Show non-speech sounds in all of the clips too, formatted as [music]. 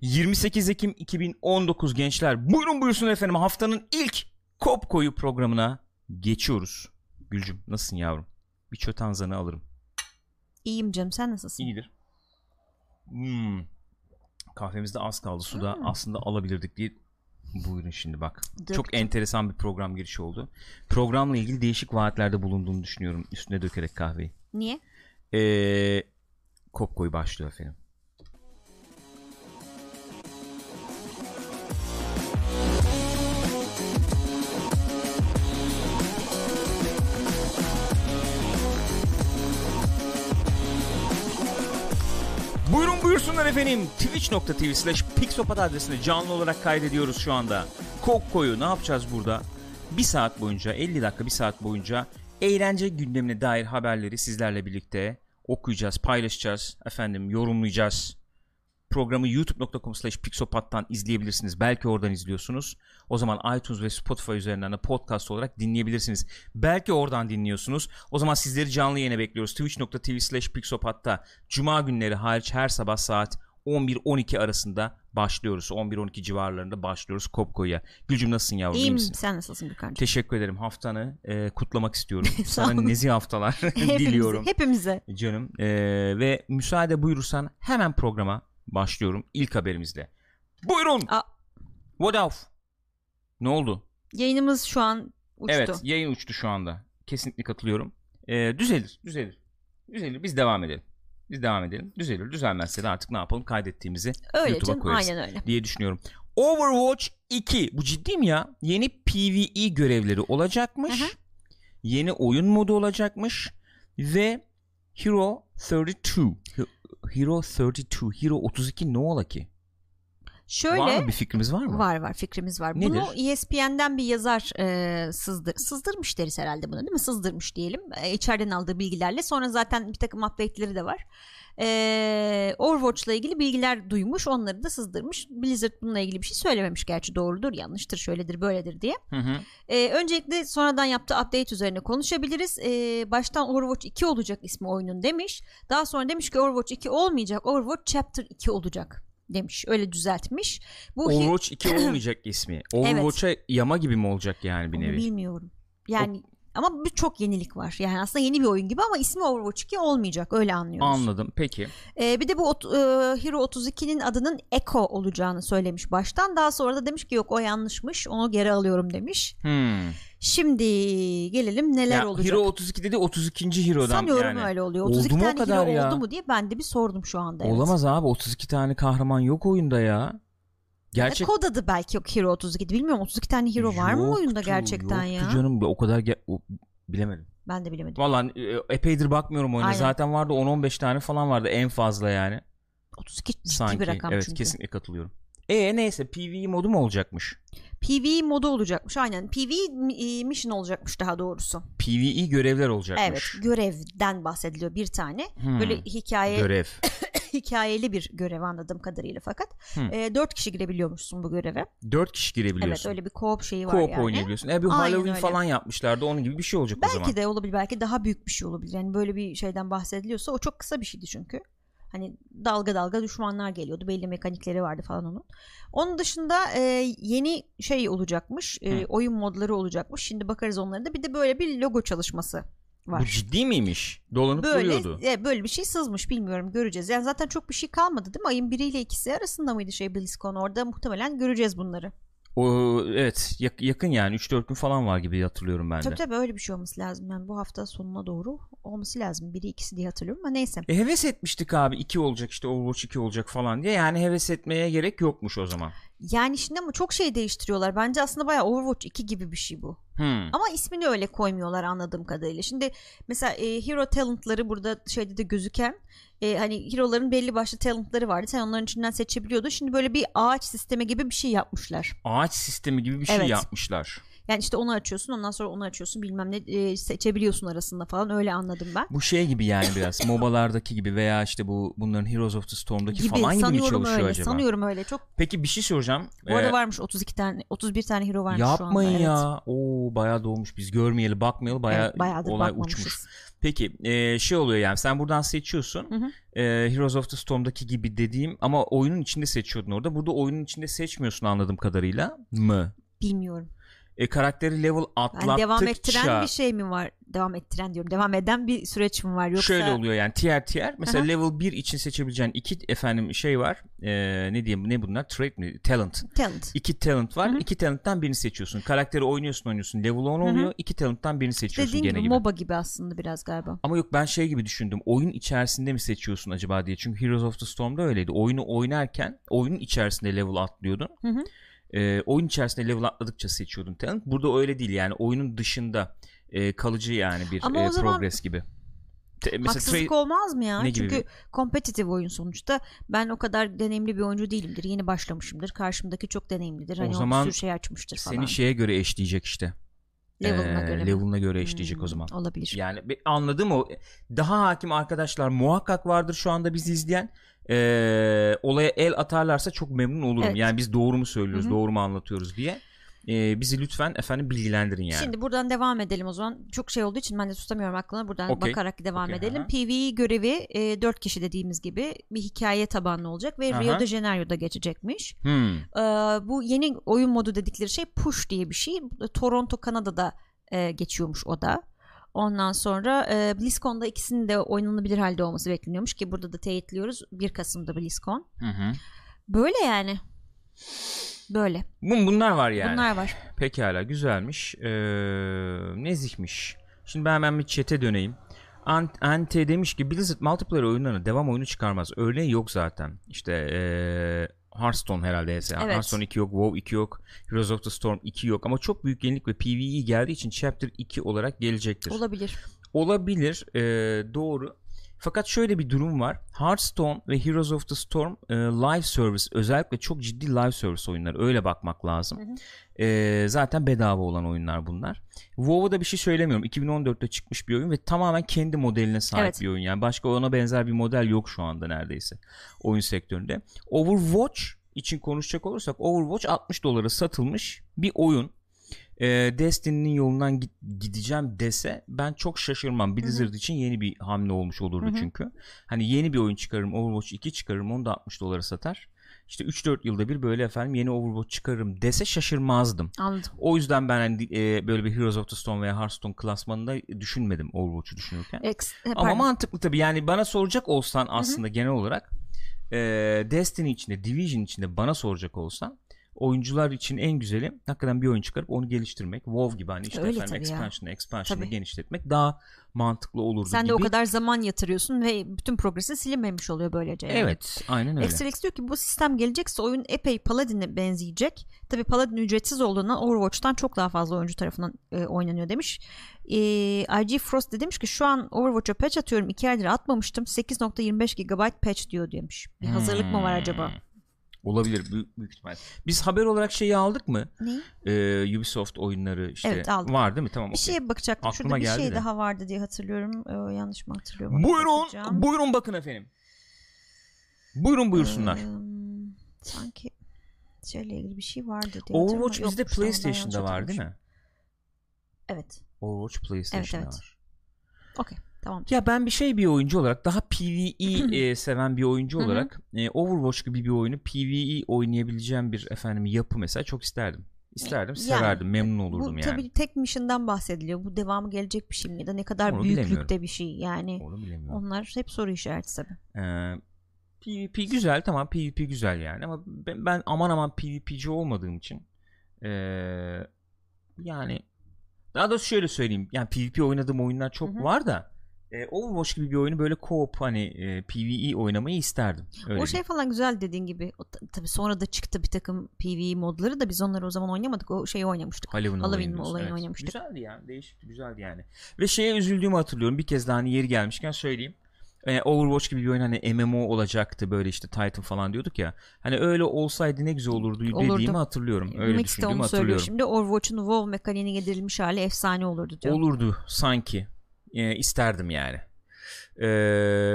28 Ekim 2019 gençler. Buyurun buyursun efendim haftanın ilk Kop Koyu programına geçiyoruz. Gülcüm nasılsın yavrum? Bir çötanzanı alırım. İyiyim canım sen nasılsın? İyidir. Hmm. Kahvemizde az kaldı. Suda aslında alabilirdik diye. Buyurun şimdi bak. Döktüm. Çok enteresan bir program girişi oldu. Programla ilgili değişik vaatlerde bulunduğunu düşünüyorum. Üstüne dökerek kahveyi. Niye? Ee, Kop Koyu başlıyor efendim. Buyursunlar efendim. Twitch.tv slash Pixopat adresine canlı olarak kaydediyoruz şu anda. Kokko'yu ne yapacağız burada? Bir saat boyunca 50 dakika bir saat boyunca eğlence gündemine dair haberleri sizlerle birlikte okuyacağız, paylaşacağız, efendim yorumlayacağız. Programı youtube.com slash pixopat'tan izleyebilirsiniz. Belki oradan izliyorsunuz. O zaman iTunes ve Spotify üzerinden de podcast olarak dinleyebilirsiniz. Belki oradan dinliyorsunuz. O zaman sizleri canlı yayına bekliyoruz. Twitch.tv slash pixopat'ta Cuma günleri hariç her sabah saat 11-12 arasında başlıyoruz. 11-12 civarlarında başlıyoruz Kopko'ya. Gülcüm nasılsın yavrum? iyi İyiyim misin? sen nasılsın Gürkan'cığım? Teşekkür ederim. Haftanı e, kutlamak istiyorum. [laughs] Sana nezih haftalar [laughs] [laughs] diliyorum. Hepimize. Canım. E, ve müsaade buyurursan hemen programa başlıyorum. İlk haberimizle. Buyurun. What off? Ne oldu? Yayınımız şu an uçtu. Evet yayın uçtu şu anda. Kesinlikle katılıyorum. E, düzelir. Düzelir. Düzelir. Biz devam edelim. Biz devam edelim. Düzelir. Düzelmezse de artık ne yapalım? Kaydettiğimizi öyle YouTube'a canım koyarız aynen öyle. diye düşünüyorum. Overwatch 2 bu ciddi mi ya? Yeni PvE görevleri olacakmış. Hı. Yeni oyun modu olacakmış ve Hero 32 He- Hero 32 Hero 32 ne ola ki? Şöyle Var mı bir fikrimiz var mı? Var var fikrimiz var. Nedir? Bunu E ESPN'den bir yazar e, sızdır, sızdırmış deriz herhalde buna değil mi? Sızdırmış diyelim. E, içeriden aldığı bilgilerle. Sonra zaten bir takım update'leri de var. E, Overwatch'la ilgili bilgiler duymuş. Onları da sızdırmış. Blizzard bununla ilgili bir şey söylememiş. Gerçi doğrudur, yanlıştır, şöyledir, böyledir diye. Hı hı. E, öncelikle sonradan yaptığı update üzerine konuşabiliriz. E, baştan Overwatch 2 olacak ismi oyunun demiş. Daha sonra demiş ki Overwatch 2 olmayacak. Overwatch Chapter 2 olacak demiş. Öyle düzeltmiş. Bu Overwatch 2 olmayacak ismi. [clears throat] Overwatch'a yama gibi mi olacak yani bir Onu nevi? bilmiyorum. Yani ama bir çok yenilik var. Yani aslında yeni bir oyun gibi ama ismi Overwatch 2 olmayacak. Öyle anlıyoruz. Anladım. Peki. Ee, bir de bu e, Hero 32'nin adının Echo olacağını söylemiş baştan. Daha sonra da demiş ki yok o yanlışmış. Onu geri alıyorum demiş. Hmm. Şimdi gelelim neler Ya, olacak. Hero 32 dedi 32. Hero'dan Sanıyorum yani. öyle oluyor. Oldu 32 mu o tane kadar Hero ya? oldu mu diye ben de bir sordum şu anda. evet. Olamaz abi 32 tane kahraman yok oyunda ya. Gerçek Ya, kod adı belki yok Hero 32. Bilmiyorum 32 tane Hero var mı Yoktu, oyunda gerçekten yoktu ya? canım o kadar ge- o- bilemedim. Ben de bilemedim. Vallahi e, epeydir bakmıyorum oyuna. Aynen. Zaten vardı 10-15 tane falan vardı en fazla yani. 32 ciddi Sanki. bir rakam evet çünkü. kesinlikle katılıyorum. E neyse PvE modu mu olacakmış? PvE modu olacakmış aynen. PvE mission olacakmış daha doğrusu. PvE görevler olacakmış. Evet görevden bahsediliyor bir tane. Hmm, Böyle hikaye Görev. [laughs] hikayeli bir görev anladığım kadarıyla fakat. Hmm. E, dört kişi girebiliyormuşsun bu göreve. 4 kişi girebiliyorsun. Evet öyle bir co-op şeyi var Co-op yani. oynayabiliyorsun. E bir Aynen Halloween öyle. falan yapmışlardı. Onun gibi bir şey olacak o zaman. Belki de olabilir belki daha büyük bir şey olabilir. Yani böyle bir şeyden bahsediliyorsa o çok kısa bir şeydi çünkü. Hani dalga dalga düşmanlar geliyordu. Belli mekanikleri vardı falan onun. Onun dışında e, yeni şey olacakmış. e, oyun modları olacakmış. Şimdi bakarız onlara da. Bir de böyle bir logo çalışması var. Bu ciddi miymiş? Dolanıp böyle duruyordu. e, böyle bir şey sızmış bilmiyorum göreceğiz. Yani zaten çok bir şey kalmadı değil mi? Ayın 1 ile 2'si arasında mıydı şey BlizzCon orada muhtemelen göreceğiz bunları. O, evet yak- yakın yani 3-4 gün falan var gibi hatırlıyorum ben de. Tabii tabii öyle bir şey olması lazım. Yani bu hafta sonuna doğru olması lazım. Biri ikisi diye hatırlıyorum ama neyse. E heves etmiştik abi 2 olacak işte Overwatch 2 olacak falan diye. Yani heves etmeye gerek yokmuş o zaman. Yani şimdi ama çok şey değiştiriyorlar. Bence aslında bayağı Overwatch 2 gibi bir şey bu. Hmm. Ama ismini öyle koymuyorlar anladığım kadarıyla. Şimdi mesela e, hero talentları burada şeyde de gözüken e, hani hero'ların belli başlı talentları vardı. Sen onların içinden seçebiliyordun. Şimdi böyle bir ağaç sistemi gibi bir şey yapmışlar. Ağaç sistemi gibi bir şey Evet. yapmışlar. Yani işte onu açıyorsun ondan sonra onu açıyorsun bilmem ne e, seçebiliyorsun arasında falan öyle anladım ben. Bu şey gibi yani biraz [laughs] MOBA'lardaki gibi veya işte bu bunların Heroes of the Storm'daki Gibi falan gibi mi çalışıyor öyle acaba? sanıyorum öyle çok Peki bir şey soracağım. bu arada Ee, varmış 32 tane 31 tane hero varmış şu anda. Yapmayın evet. ya. Oo bayağı doğmuş. Biz görmeyeli bakmayalı bayağı, Evet, olay bakmamışız. uçmuş. Peki e, şey oluyor yani sen buradan seçiyorsun. Hı hı. E, Heroes of the Storm'daki gibi dediğim ama oyunun içinde seçiyordun orada. Burada oyunun içinde seçmiyorsun anladığım kadarıyla mı? Bilmiyorum. E, karakteri level Yani atlattıkça devam ettiren bir şey mi var? Devam ettiren diyorum. Devam eden bir süreç mi var yoksa? şöyle oluyor yani tier tier. Mesela Aha. level 1 için seçebileceğin iki efendim şey var. E, ne diyeyim ne bunlar? Trait mi? Talent. Talent. İki talent var. Hı hı. İki talent'tan birini seçiyorsun. Karakteri oynuyorsun oynuyorsun. Level 10 oluyor. İki talent'tan birini seçiyorsun Dediğin gene gibi, gibi. MOBA gibi aslında biraz galiba. Ama yok ben şey gibi düşündüm. Oyun içerisinde mi seçiyorsun acaba diye. Çünkü Heroes of the Storm'da öyleydi. Oyunu oynarken oyunun içerisinde level atlıyordun. Hı hı. Ee, oyun içerisinde level atladıkça seçiyordun talent. Burada öyle değil yani oyunun dışında e, kalıcı yani bir Ama e, o zaman progress gibi. Mesela Haksızlık tra- olmaz mı ya? Ne Çünkü kompetitif oyun sonuçta. Ben o kadar deneyimli bir oyuncu değilimdir. Yeni başlamışımdır. Karşımdaki çok deneyimlidir. O Hani o, zaman sürü şey açmıştır falan. seni şeye göre eşleyecek işte. Level'ına Ee, göre level'ına göre eşleyecek o Hmm, zaman. Olabilir. Yani anladım o. Daha hakim arkadaşlar muhakkak vardır şu anda bizi izleyen. Ee, olaya el atarlarsa çok memnun olurum. Evet. Yani biz doğru mu söylüyoruz, Hı hı. doğru mu anlatıyoruz diye. Ee, bizi lütfen efendim bilgilendirin yani. Şimdi buradan devam edelim o zaman. Çok şey olduğu için ben de tutamıyorum aklına. Buradan Okey. bakarak devam Okey, edelim. aha. PvE görevi e, 4 kişi dediğimiz gibi bir hikaye tabanlı olacak ve Aha. Rio de Janeiro'da geçecekmiş. Hmm. Ee, bu yeni oyun modu dedikleri şey Push diye bir şey. Toronto, Kanada'da e, geçiyormuş o da. Ondan sonra e, BlizzCon'da ikisinin de oynanabilir halde olması bekleniyormuş ki burada da teyitliyoruz. 1 Kasım'da BlizzCon. Hı hı. Böyle yani. Böyle. Bun- bunlar var yani. Bunlar var. Pekala güzelmiş. Ee, nezihmiş. Şimdi ben hemen bir chat'e döneyim. Ant- Ante demiş ki Blizzard multiplayer oyunlarına devam oyunu çıkarmaz. Örneği yok zaten. İşte ee, Hearthstone herhalde. Evet. Hearthstone 2 yok, WoW 2 yok, Heroes of the Storm 2 yok. Ama çok büyük yenilik ve PvE geldiği için Chapter 2 olarak gelecektir. Olabilir. Olabilir. ee, doğru. Fakat şöyle bir durum var. Hearthstone ve Heroes of the Storm e, live service özellikle çok ciddi live service oyunları. Öyle bakmak lazım. Hı hı. E, zaten bedava olan oyunlar bunlar. WoW'a da bir şey söylemiyorum. 2014'te çıkmış bir oyun ve tamamen kendi modeline sahip Evet. bir oyun. Yani başka ona benzer bir model yok şu anda neredeyse oyun sektöründe. Overwatch için konuşacak olursak Overwatch 60 dolara satılmış bir oyun. E, Destiny'nin yolundan git- gideceğim dese ben çok şaşırmam. Blizzard için yeni bir hamle olmuş olurdu Hı hı. çünkü. Hani yeni bir oyun çıkarırım Overwatch 2 çıkarırım onu da 60 dolara satar. İşte 3-4 yılda bir böyle efendim yeni Overwatch çıkarırım dese şaşırmazdım. Anladım. O yüzden ben hani, e, böyle bir Heroes of the Storm veya Hearthstone klasmanında düşünmedim Overwatch'u düşünürken. Ex- Ama pardon. mantıklı tabii yani bana soracak olsan aslında genel olarak e, Destiny içinde Division içinde bana soracak olsan oyuncular için en güzeli hakikaten bir oyun çıkarıp onu geliştirmek. WoW gibi hani işte Öyle efendim expansion'ı expansion'ı genişletmek daha mantıklı olurdu Sen gibi. de o kadar zaman yatırıyorsun ve bütün progresi silinmemiş oluyor böylece. yani. Evet aynen öyle. Extra X diyor ki bu sistem gelecekse oyun epey Paladin'e benzeyecek. Tabi Paladin ücretsiz olduğundan Overwatch'tan çok daha fazla oyuncu tarafından e, oynanıyor demiş. E, IG Frost de demiş ki şu an Overwatch'a patch atıyorum. 2 aydır atmamıştım. 8.25 GB patch diyor demiş. Bir hazırlık mı var acaba? Olabilir büyük, büyük ihtimal. Biz haber olarak şeyi aldık mı? Ne? Ee, Ubisoft oyunları işte Evet, aldık. var değil mi? Tamam. Bir okey. şeye bakacaktım. Aklıma Şurada bir şey de. daha vardı diye hatırlıyorum. E, yanlış mı hatırlıyorum? Buyurun, bakacağım. buyurun bakın efendim. Buyurun buyursunlar. Eee, sanki şeyle ilgili bir şey vardı diye Overwatch bizde PlayStation'da var değil mi? Evet. Overwatch PlayStation'da evet. var. Okey. Tamam. Ya ben bir şey bir oyuncu olarak daha PvE [clears throat] e, seven bir oyuncu olarak e, Overwatch gibi bir oyunu PvE oynayabileceğim bir efendim yapı mesela çok isterdim. İsterdim, Yani, severdim, memnun olurdum Bu yani. tabii tek mission'dan bahsediliyor. Bu devamı gelecek bir şey mi ya da ne kadar Onu büyüklükte bir şey yani. Onu bilemiyorum. Onlar hep soru işareti tabii. Ee, PvP güzel tamam PvP güzel yani ama ben, ben aman aman PvP'ci olmadığım için ee, yani daha doğrusu şöyle söyleyeyim yani PvP oynadığım oyunlar çok Hı hı. var da e, Overwatch gibi bir oyunu böyle co-op hani e, PvE oynamayı isterdim. Öyle o şey falan güzel dediğin gibi. O, ta- tabii sonra da çıktı bir takım PvE modları da biz onları o zaman oynamadık. O şeyi oynamıştık. Halloween, Halloween olayını olayını evet. oynamıştık. Güzeldi yani. Değişikti güzeldi yani. Ve şeye üzüldüğümü hatırlıyorum. Bir kez daha hani yeri gelmişken söyleyeyim. Ee, Overwatch gibi bir oyun hani MMO olacaktı böyle işte Titan falan diyorduk ya. Hani öyle olsaydı ne güzel olurdu, Olurdu. dediğimi hatırlıyorum. Öyle Mix düşündüğümü onu söylüyor hatırlıyorum. şimdi. Overwatch'un WoW mekaniğine getirilmiş hali efsane olurdu diyor. Olurdu sanki. Ee, isterdim yani. Ee,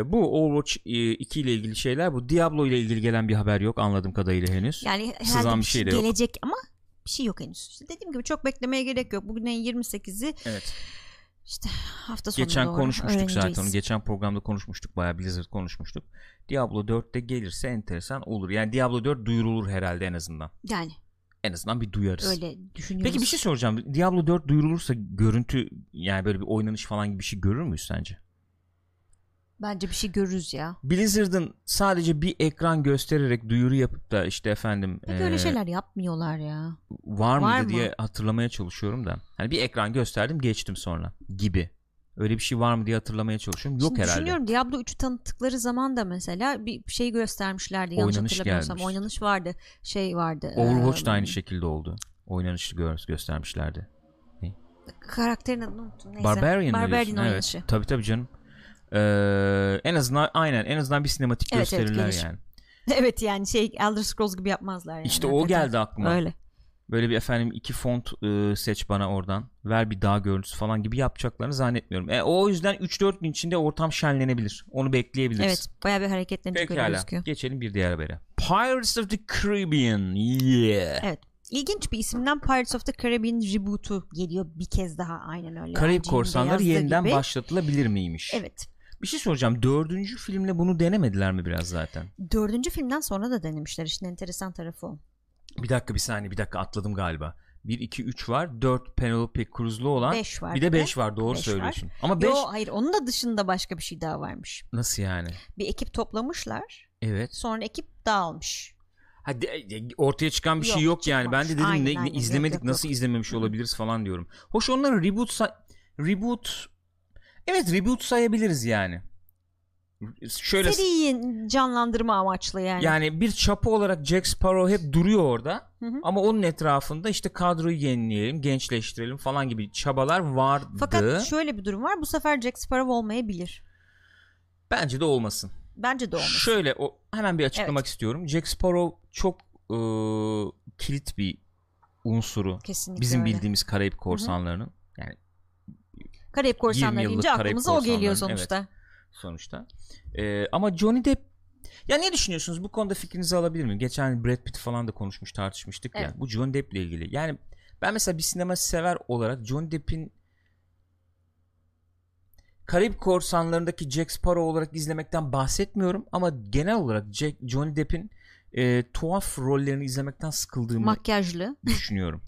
bu Overwatch e, 2 ile ilgili şeyler bu. Diablo ile ilgili gelen bir haber yok anladığım kadarıyla henüz. Yani herhalde bir şey şey de yok. gelecek ama bir şey yok henüz. İşte dediğim gibi çok beklemeye gerek yok. Bugün ayın 28'i Evet. İşte hafta sonu Geçen doğru konuşmuştuk zaten öğreneceğiz. onu. Geçen programda konuşmuştuk. Bayağı Blizzard konuşmuştuk. Diablo 4'te gelirse enteresan olur. Yani Diablo 4 duyurulur herhalde en azından. Yani En azından bir duyarız. öyle düşünüyoruz. Peki bir şey soracağım. Diablo 4 duyurulursa görüntü yani böyle bir oynanış falan gibi bir şey görür müyüz sence? Bence bir şey görürüz ya. Blizzard'ın sadece bir ekran göstererek duyuru yapıp da işte efendim Peki eee, öyle şeyler yapmıyorlar ya. var mıydı Var mı? diye hatırlamaya çalışıyorum da. Hani bir ekran gösterdim geçtim sonra gibi. Öyle bir şey var mı diye hatırlamaya çalışıyorum. Yok Şimdi herhalde. Düşünüyorum Diablo 3'ü tanıttıkları zaman da mesela bir şey göstermişlerdi. Yanlış Oynanış hatırlamıyorsam. gelmişti. Oynanış vardı. Şey vardı. Overwatch da eee, aynı şekilde oldu. Oynanışı gö- göstermişlerdi. Karakterin adını unuttum. Neyse. Barbarian, Barbarian oynanışı. Evet. Tabii tabii canım. Ee, en azından aynen en azından bir sinematik Evet, evet, gösterirler gelir. yani. [laughs] evet yani şey Elder Scrolls gibi yapmazlar yani. İşte o geldi aklıma. Öyle. Böyle bir efendim iki font e, seç bana oradan. Ver bir dağ görüntüsü falan gibi yapacaklarını zannetmiyorum. E, o yüzden 3-4 gün içinde ortam şenlenebilir. Onu bekleyebiliriz. Evet bayağı bir hareketlenecek öyle Pekala. gözüküyor. Geçelim bir diğer habere. Pirates of the Caribbean. Yeah. Evet. İlginç bir isimden Pirates of the Caribbean reboot'u geliyor bir kez daha aynen öyle. Karayip Korsanları yeniden gibi. başlatılabilir miymiş? Evet. Bir şey soracağım. Dördüncü filmle bunu denemediler mi biraz zaten? Dördüncü filmden sonra da denemişler. İşin enteresan tarafı o. Bir dakika bir saniye bir dakika atladım galiba. 1, 2, 3 var. 4 Penelope Cruz'lu olan. Beş var Bir de bir de. 5 var doğru Beş söylüyorsun. Ama 5 Yo hayır onun da dışında başka bir şey daha varmış. nasıl yani? Bir ekip toplamışlar. Evet. Sonra ekip dağılmış. Hadi e, ortaya çıkan bir Yok, şey yok yani. Ben de çıkmamış. dedim Aynen, ne, ne aynen. Yok, izlemedik yok, nasıl yok. izlememiş Hı. olabiliriz falan diyorum. Hoş onların reboot say- reboot Evet reboot sayabiliriz yani. Şöyle Seriyi canlandırma amaçlı yani. yani bir çapı olarak Jack Sparrow hep duruyor orada. Hı hı. Ama onun etrafında işte kadroyu yenileyelim, gençleştirelim falan gibi çabalar vardı. Fakat şöyle bir durum var. Bu sefer Jack Sparrow olmayabilir. Bence de olmasın. Bence de olmasın. Şöyle o hemen bir açıklamak istiyorum. Jack Sparrow çok e, kilit bir unsuru. Kesinlikle Bizim öyle. bildiğimiz Karayip korsanlarının. Yani Karayip Korsanları 20 deyince aklımıza o geliyor sonuçta. Sonuçta. E, ama Johnny Depp ya ne düşünüyorsunuz? Bu konuda fikrinizi alabilir miyim? Geçen Brad Pitt falan da konuşmuş, tartışmıştık ya. Evet. Bu Johnny Depp ile ilgili. Yani ben mesela bir sinema sever olarak Johnny Depp'in Karayip Korsanları'ndaki Jack Sparrow olarak izlemekten bahsetmiyorum ama genel olarak Jack, Johnny Depp'in e, tuhaf rollerini izlemekten sıkıldığımı Makyajlı. [laughs] düşünüyorum.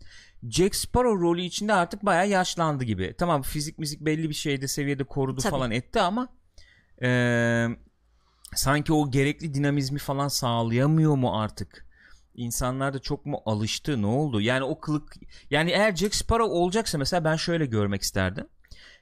Jack Sparrow rolü içinde artık bayağı yaşlandı gibi. Tamam fizik müzik belli bir şeyde seviyede korudu Tabii. falan etti ama e, sanki o gerekli dinamizmi falan sağlayamıyor mu artık? İnsanlar da çok mu alıştı? Ne oldu? Yani o kılık yani eğer Jack Sparrow olacaksa mesela ben şöyle görmek isterdim.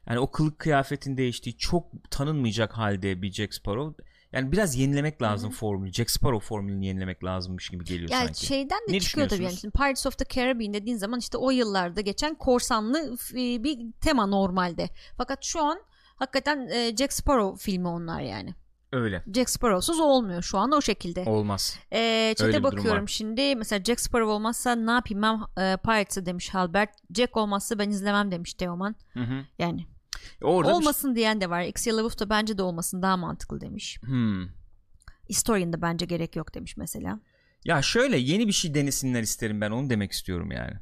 Yani o kılık kıyafetin değiştiği çok tanınmayacak halde bir Jack Sparrow. Yani biraz yenilemek lazım formülü. Jack Sparrow formülünü yenilemek lazımmış gibi geliyor Yani sanki. şeyden de Ne çıkıyor tabii yani. Şimdi Pirates of the Caribbean dediğin zaman işte o yıllarda geçen korsanlı bir tema normalde. Fakat şu an hakikaten e, Jack Sparrow filmi onlar yani. Öyle. Jack Sparrow'suz olmuyor şu an o şekilde. Olmaz. Ee, bir durum bakıyorum şimdi. Mesela Jack Sparrow olmazsa ne yapayım ben e, Pirates'ı demiş Halbert. Jack olmazsa ben izlemem demiş Teoman. Hı hı. Yani Orada bir- olmasın diyen de var. Xia LaBeouf da bence de olmasın daha mantıklı demiş. Hmm. Historian'da bence gerek yok demiş mesela. Ya şöyle yeni bir şey denesinler isterim ben onu demek istiyorum yani.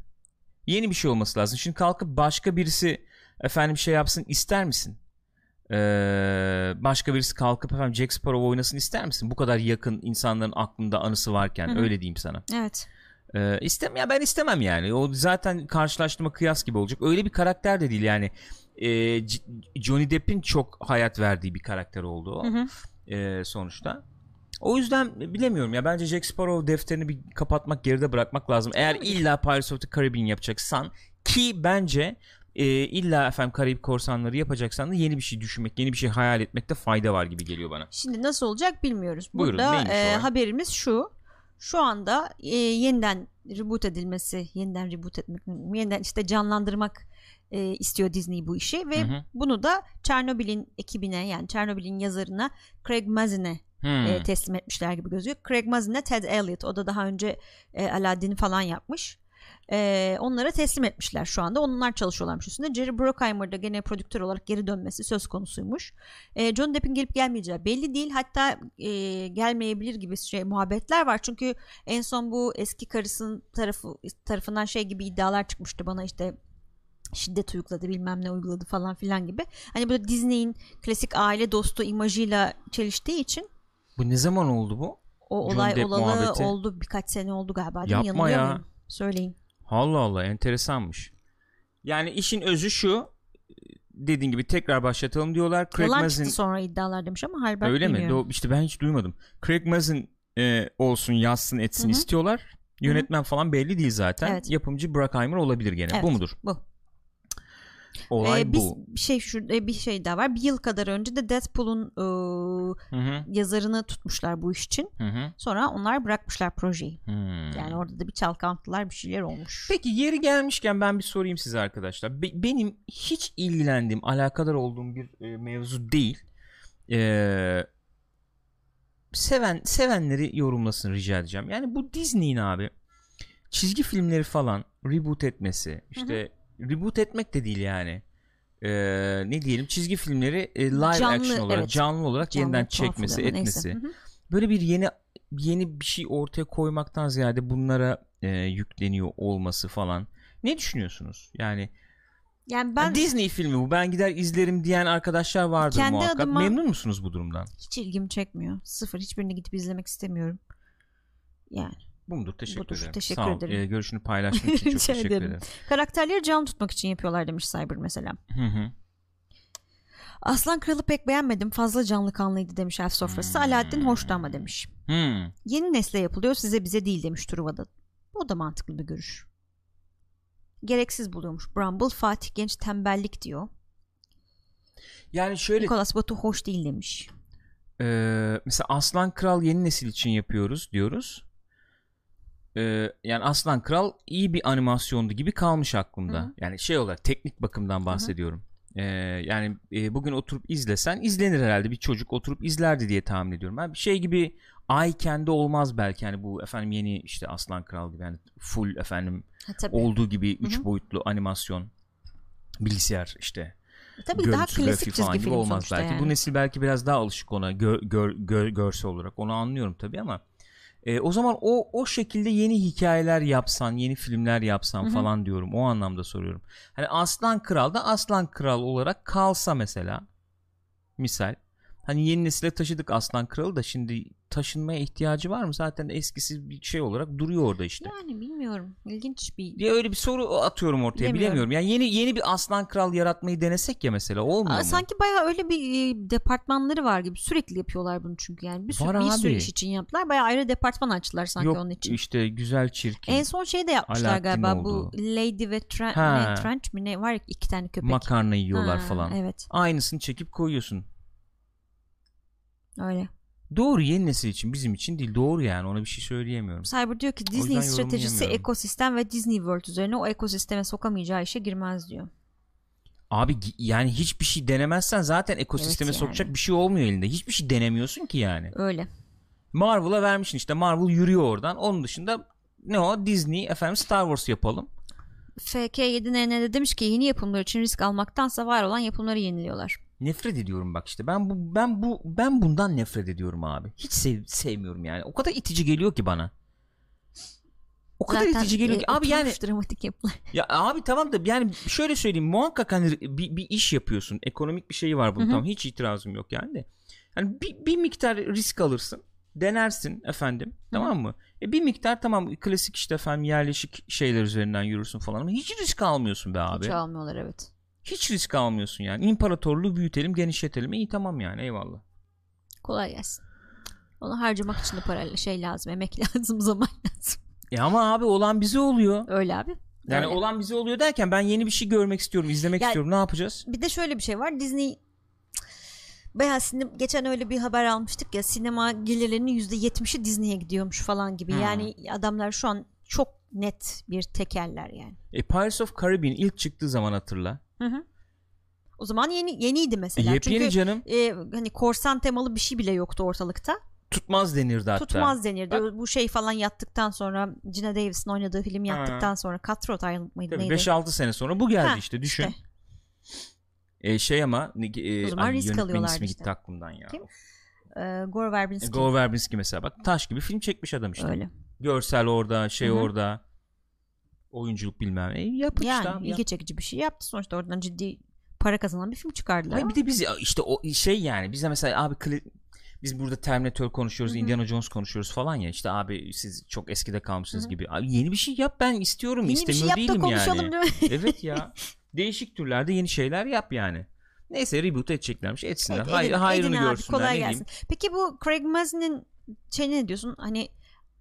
Yeni bir şey olması lazım. Şimdi kalkıp başka birisi efendim şey yapsın ister misin? Ee, başka birisi kalkıp efendim Jack Sparrow oynasın ister misin? Bu kadar yakın insanların aklında anısı varken Hı hı. öyle diyeyim sana. Evet. Ee, istem ya ben istemem yani. O zaten karşılaştırma kıyas gibi olacak. Öyle bir karakter de değil yani. Ee, Johnny Depp'in çok hayat verdiği bir karakter oldu o Hı hı. sonuçta. O yüzden bilemiyorum ya bence Jack Sparrow defterini bir kapatmak geride bırakmak lazım. Eğer illa Pirates of the Caribbean yapacaksan ki bence e, illa efendim Karayip Korsanları yapacaksan da yeni bir şey düşünmek, yeni bir şey hayal etmekte fayda var gibi geliyor bana. Şimdi nasıl olacak bilmiyoruz. Buyurun, Burada e, haberimiz şu. Şu anda e, yeniden reboot edilmesi, yeniden reboot etmek, yeniden işte canlandırmak e, istiyor Disney bu işi ve Hı hı. bunu da Chernobyl'in ekibine yani Chernobyl'in yazarına Craig Mazin'e Hmm. e, teslim etmişler gibi gözüküyor. Craig Mazin'e Ted Elliott o da daha önce e, Aladdin falan yapmış. E, onlara teslim etmişler şu anda. Onlar çalışıyorlarmış üstünde. Jerry Bruckheimer da gene prodüktör olarak geri dönmesi söz konusuymuş. E, John Depp'in gelip gelmeyeceği belli değil. Hatta e, gelmeyebilir gibi şey muhabbetler var. Çünkü en son bu eski karısının tarafı tarafından şey gibi iddialar çıkmıştı bana işte şiddet uyguladı bilmem ne uyguladı falan filan gibi. Hani böyle Disney'in klasik aile dostu imajıyla çeliştiği için Bu ne zaman oldu bu? o Johnny olay Depp olalı muhabbeti. oldu birkaç sene oldu galiba? Yapma ya. muyum? Söyleyin. Allah Allah enteresanmış. Yani işin özü şu dediğin gibi tekrar başlatalım diyorlar. Craig Yalan Mazin çıktı sonra iddialar demiş ama Halbert öyle mi? bilmiyorum. Do- işte ben hiç duymadım. Craig Mazin e, olsun yazsın etsin Hı hı. istiyorlar. Yönetmen falan belli değil zaten. Evet. Yapımcı Bruckheimer olabilir gene. Evet, Bu mudur? Bu. Olay Ee, biz bu. bir şey şu e, bir şey daha var. Bir yıl kadar önce de Deadpool'un e, Hı hı. yazarını tutmuşlar bu iş için. Hı hı. Sonra onlar bırakmışlar projeyi. Hmm. Yani orada da bir çalkantılar bir şeyler olmuş. Peki yeri gelmişken ben bir sorayım size arkadaşlar. Be- benim hiç ilgilendiğim, alakadar olduğum bir e, mevzu değil. Ee, seven sevenleri yorumlasın rica edeceğim. Yani bu Disney'in abi çizgi filmleri falan reboot etmesi, işte reboot etmek de değil yani. Ee, ne diyelim çizgi filmleri e, live Canlı, action olarak evet. canlı olarak Canlı yeniden çekmesi, neyse. etmesi Hı hı. böyle bir yeni yeni bir şey ortaya koymaktan ziyade bunlara e, yükleniyor olması falan. Ne düşünüyorsunuz? Yani Yani ben Disney filmi bu ben gider izlerim diyen arkadaşlar vardır Kendi muhakkak. adıma- Memnun musunuz bu durumdan? hiç ilgimi çekmiyor. Sıfır. Hiçbirini gidip izlemek istemiyorum. Yani Bu mudur? Teşekkür Budur, ederim. teşekkür Sağ ol. ederim. E, görüşünü paylaştığın [laughs] için çok teşekkür ederim. ederim. karakterleri canlı tutmak için yapıyorlar demiş Cyber mesela. Hı hı. Aslan Kralı pek beğenmedim. Fazla canlı kanlıydı demiş Elf Sofrası. Hmm. Alaaddin hoştu ama demiş. Hmm. Yeni nesle yapılıyor size bize değil demiş Truva'da. O da mantıklı bir görüş. Gereksiz buluyormuş. Bramble Fatih Genç tembellik diyor. Yani şöyle Nicholas Batu hoş değil demiş. e, mesela Aslan Kral yeni nesil için yapıyoruz diyoruz. E, yani Aslan Kral iyi bir animasyondu gibi kalmış aklımda. Hı hı. Yani şey olarak teknik bakımdan bahsediyorum. E, yani e, bugün oturup izlesen izlenir herhalde bir çocuk oturup izlerdi diye tahmin ediyorum. Ben bir şey gibi ay kendi olmaz belki hani bu efendim yeni işte Aslan Kral gibi yani full efendim Ha, tabii. olduğu gibi 3 Hı hı. boyutlu animasyon bilgisayar işte tabii daha görüntüsü, klasik çizgi film olmaz belki. yani. Bu nesil belki biraz daha alışık ona gör, gör, gör- görsel olarak. Onu anlıyorum tabii ama e, o zaman o o şekilde yeni hikayeler yapsan, yeni filmler yapsan Hı hı. falan diyorum. O anlamda soruyorum. Hani Aslan Kral da Aslan Kral olarak kalsa mesela misal Hani yeni nesile taşıdık Aslan Kralı da şimdi taşınmaya ihtiyacı var mı? Zaten eskisi bir şey olarak duruyor orada işte. Yani bilmiyorum. İlginç bir diye öyle bir soru atıyorum ortaya Bilemiyorum. bilemiyorum. Yani yeni yeni bir aslan kral yaratmayı denesek ya mesela olmuyor Aa, mu? sanki bayağı öyle bir e, departmanları var gibi sürekli yapıyorlar bunu çünkü yani bir sürü, Var bir sürü iş için yaptılar bayağı ayrı departman açtılar sanki Yok onun için. işte güzel çirkin En son şey de yapmışlar Alaaddin galiba oldu. bu Lady ve Tren- ne, Trench mi ne var ya iki tane köpek. makarna yiyorlar Ha, falan. Evet Aynısını çekip koyuyorsun. öyle. Doğru yeni nesil için bizim için değil doğru yani ona bir şey söyleyemiyorum. Cyber diyor ki Disney stratejisi ekosistem ve Disney World üzerine o ekosisteme sokamayacağı işe girmez diyor. Abi yani hiçbir şey denemezsen zaten ekosisteme Evet yani. sokacak bir şey olmuyor elinde. Hiçbir şey denemiyorsun ki yani. Öyle. Marvel'a vermişsin işte Marvel yürüyor oradan. Onun dışında ne o Disney efendim Star Wars yapalım. FK7NN de demiş ki yeni yapımlar için risk almaktansa var olan yapımları yeniliyorlar. Nefret ediyorum bak işte. Ben bu ben bu ben bundan nefret ediyorum abi. Hiç sev, sevmiyorum yani. O kadar itici geliyor ki bana. O kadar Zaten, itici geliyor e, ki abi yani dramatik yapılar. [laughs] ya abi tamam da yani şöyle söyleyeyim muhakkak hani bir, bir iş yapıyorsun. Ekonomik bir şeyi var bunun tamam hiç itirazım yok yani de. Hani bir, bir miktar risk alırsın. Denersin efendim. Tamam mı? E bir miktar tamam klasik işte efendim yerleşik şeyler üzerinden yürürsün falan ama hiç risk almıyorsun be abi. Hiç almıyorlar evet. Hiç risk almıyorsun yani. İmparatorluğu büyütelim, genişletelim. İyi tamam yani eyvallah. Kolay gelsin. Onu harcamak için de para şey lazım, emek [laughs] lazım, zaman lazım. E ama abi olan bize oluyor. Öyle abi. Yani Öyle. olan bize oluyor derken ben yeni bir şey görmek istiyorum, izlemek Yani- istiyorum. Ne yapacağız? Bir de şöyle bir şey var. Disney bayağı sinem, geçen öyle bir haber almıştık ya sinema gelirlerinin %70'i Disney'e gidiyormuş falan gibi. Hmm. Yani adamlar şu an çok net bir tekerler yani. E, Pirates of Caribbean ilk çıktığı zaman hatırla. Hı hı. O zaman yeni yeniydi mesela. E, yepyeni Çünkü canım. e, hani korsan temalı bir şey bile yoktu ortalıkta. Tutmaz denirdi hatta. Tutmaz denirdi. Bu şey falan yattıktan sonra Gina Davis'in oynadığı film yattıktan sonra Cutthroat Island mıydı Tabii neydi? 5-6 sene sonra bu geldi Ha, işte düşün. işte. E, şey ama e, O zaman ay, risk alıyorlardı ismi işte. gitti aklımdan ya. Kim? Ee, Gore Verbinski. E, Gore Verbinski mesela bak taş gibi film çekmiş adam işte. Öyle. Görsel orada, şey Hı hı. orada. Oyunculuk bilmem ne. Yap yani işte ilgi yap. çekici bir şey yaptı sonuçta oradan ciddi para kazanan bir film çıkardılar. Hayır, bir de biz işte o şey yani bize mesela abi kli- biz burada Terminator konuşuyoruz, Hı hı. Indiana Jones konuşuyoruz falan ya. işte abi siz çok eskide kalmışsınız Hı hı. gibi. Abi yeni bir şey yap ben istiyorum. Yeni bir şey İstemiyor yap da konuşalım yani. değil mi? [laughs] evet ya. [laughs] Değişik türlerde yeni şeyler yap yani. Neyse reboot edeceklermiş. Etsinler. Hay- edin- hayrını edin abi, görsünler. kolay ne gelsin. diyeyim. Peki bu Craig Mazin'in şey ne diyorsun? Hani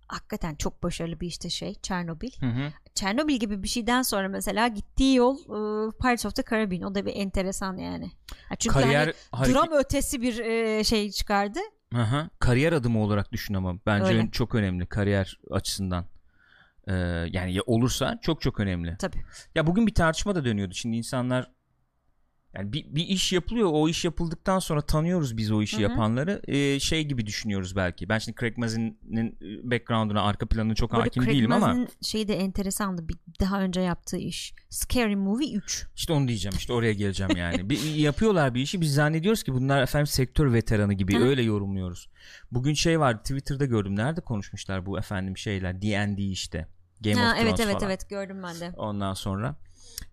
hakikaten çok başarılı bir işte şey Çernobil. Hı hı. Çernobil gibi bir şeyden sonra mesela gittiği yol e, Pirates of the Caribbean. O da bir enteresan yani. Çünkü Kariyer hani hareket- dram ötesi bir e, şey çıkardı. Hı. Kariyer adımı olarak düşün ama bence Öyle. çok önemli kariyer açısından. Ee, yani ya olursa çok çok önemli. Tabii. Ya bugün bir tartışma da dönüyordu. Şimdi insanlar yani bir, bir iş yapılıyor. O iş yapıldıktan sonra tanıyoruz biz o işi Hı hı. yapanları. Ee, şey gibi düşünüyoruz belki. Ben şimdi Craig Mazin'in background'una, arka planına çok Burada hakim Craig değilim ama Mazin'in şeyi de enteresandı. Bir daha önce yaptığı iş. Scary Movie 3. işte onu diyeceğim. işte oraya geleceğim yani. bir, yapıyorlar bir işi. Biz zannediyoruz ki bunlar efendim sektör veteranı gibi Hı. öyle yorumluyoruz. Bugün şey var Twitter'da gördüm. Nerede konuşmuşlar bu efendim şeyler? D&D işte. Game Ha, of Thrones evet evet falan. evet gördüm ben de. Ondan sonra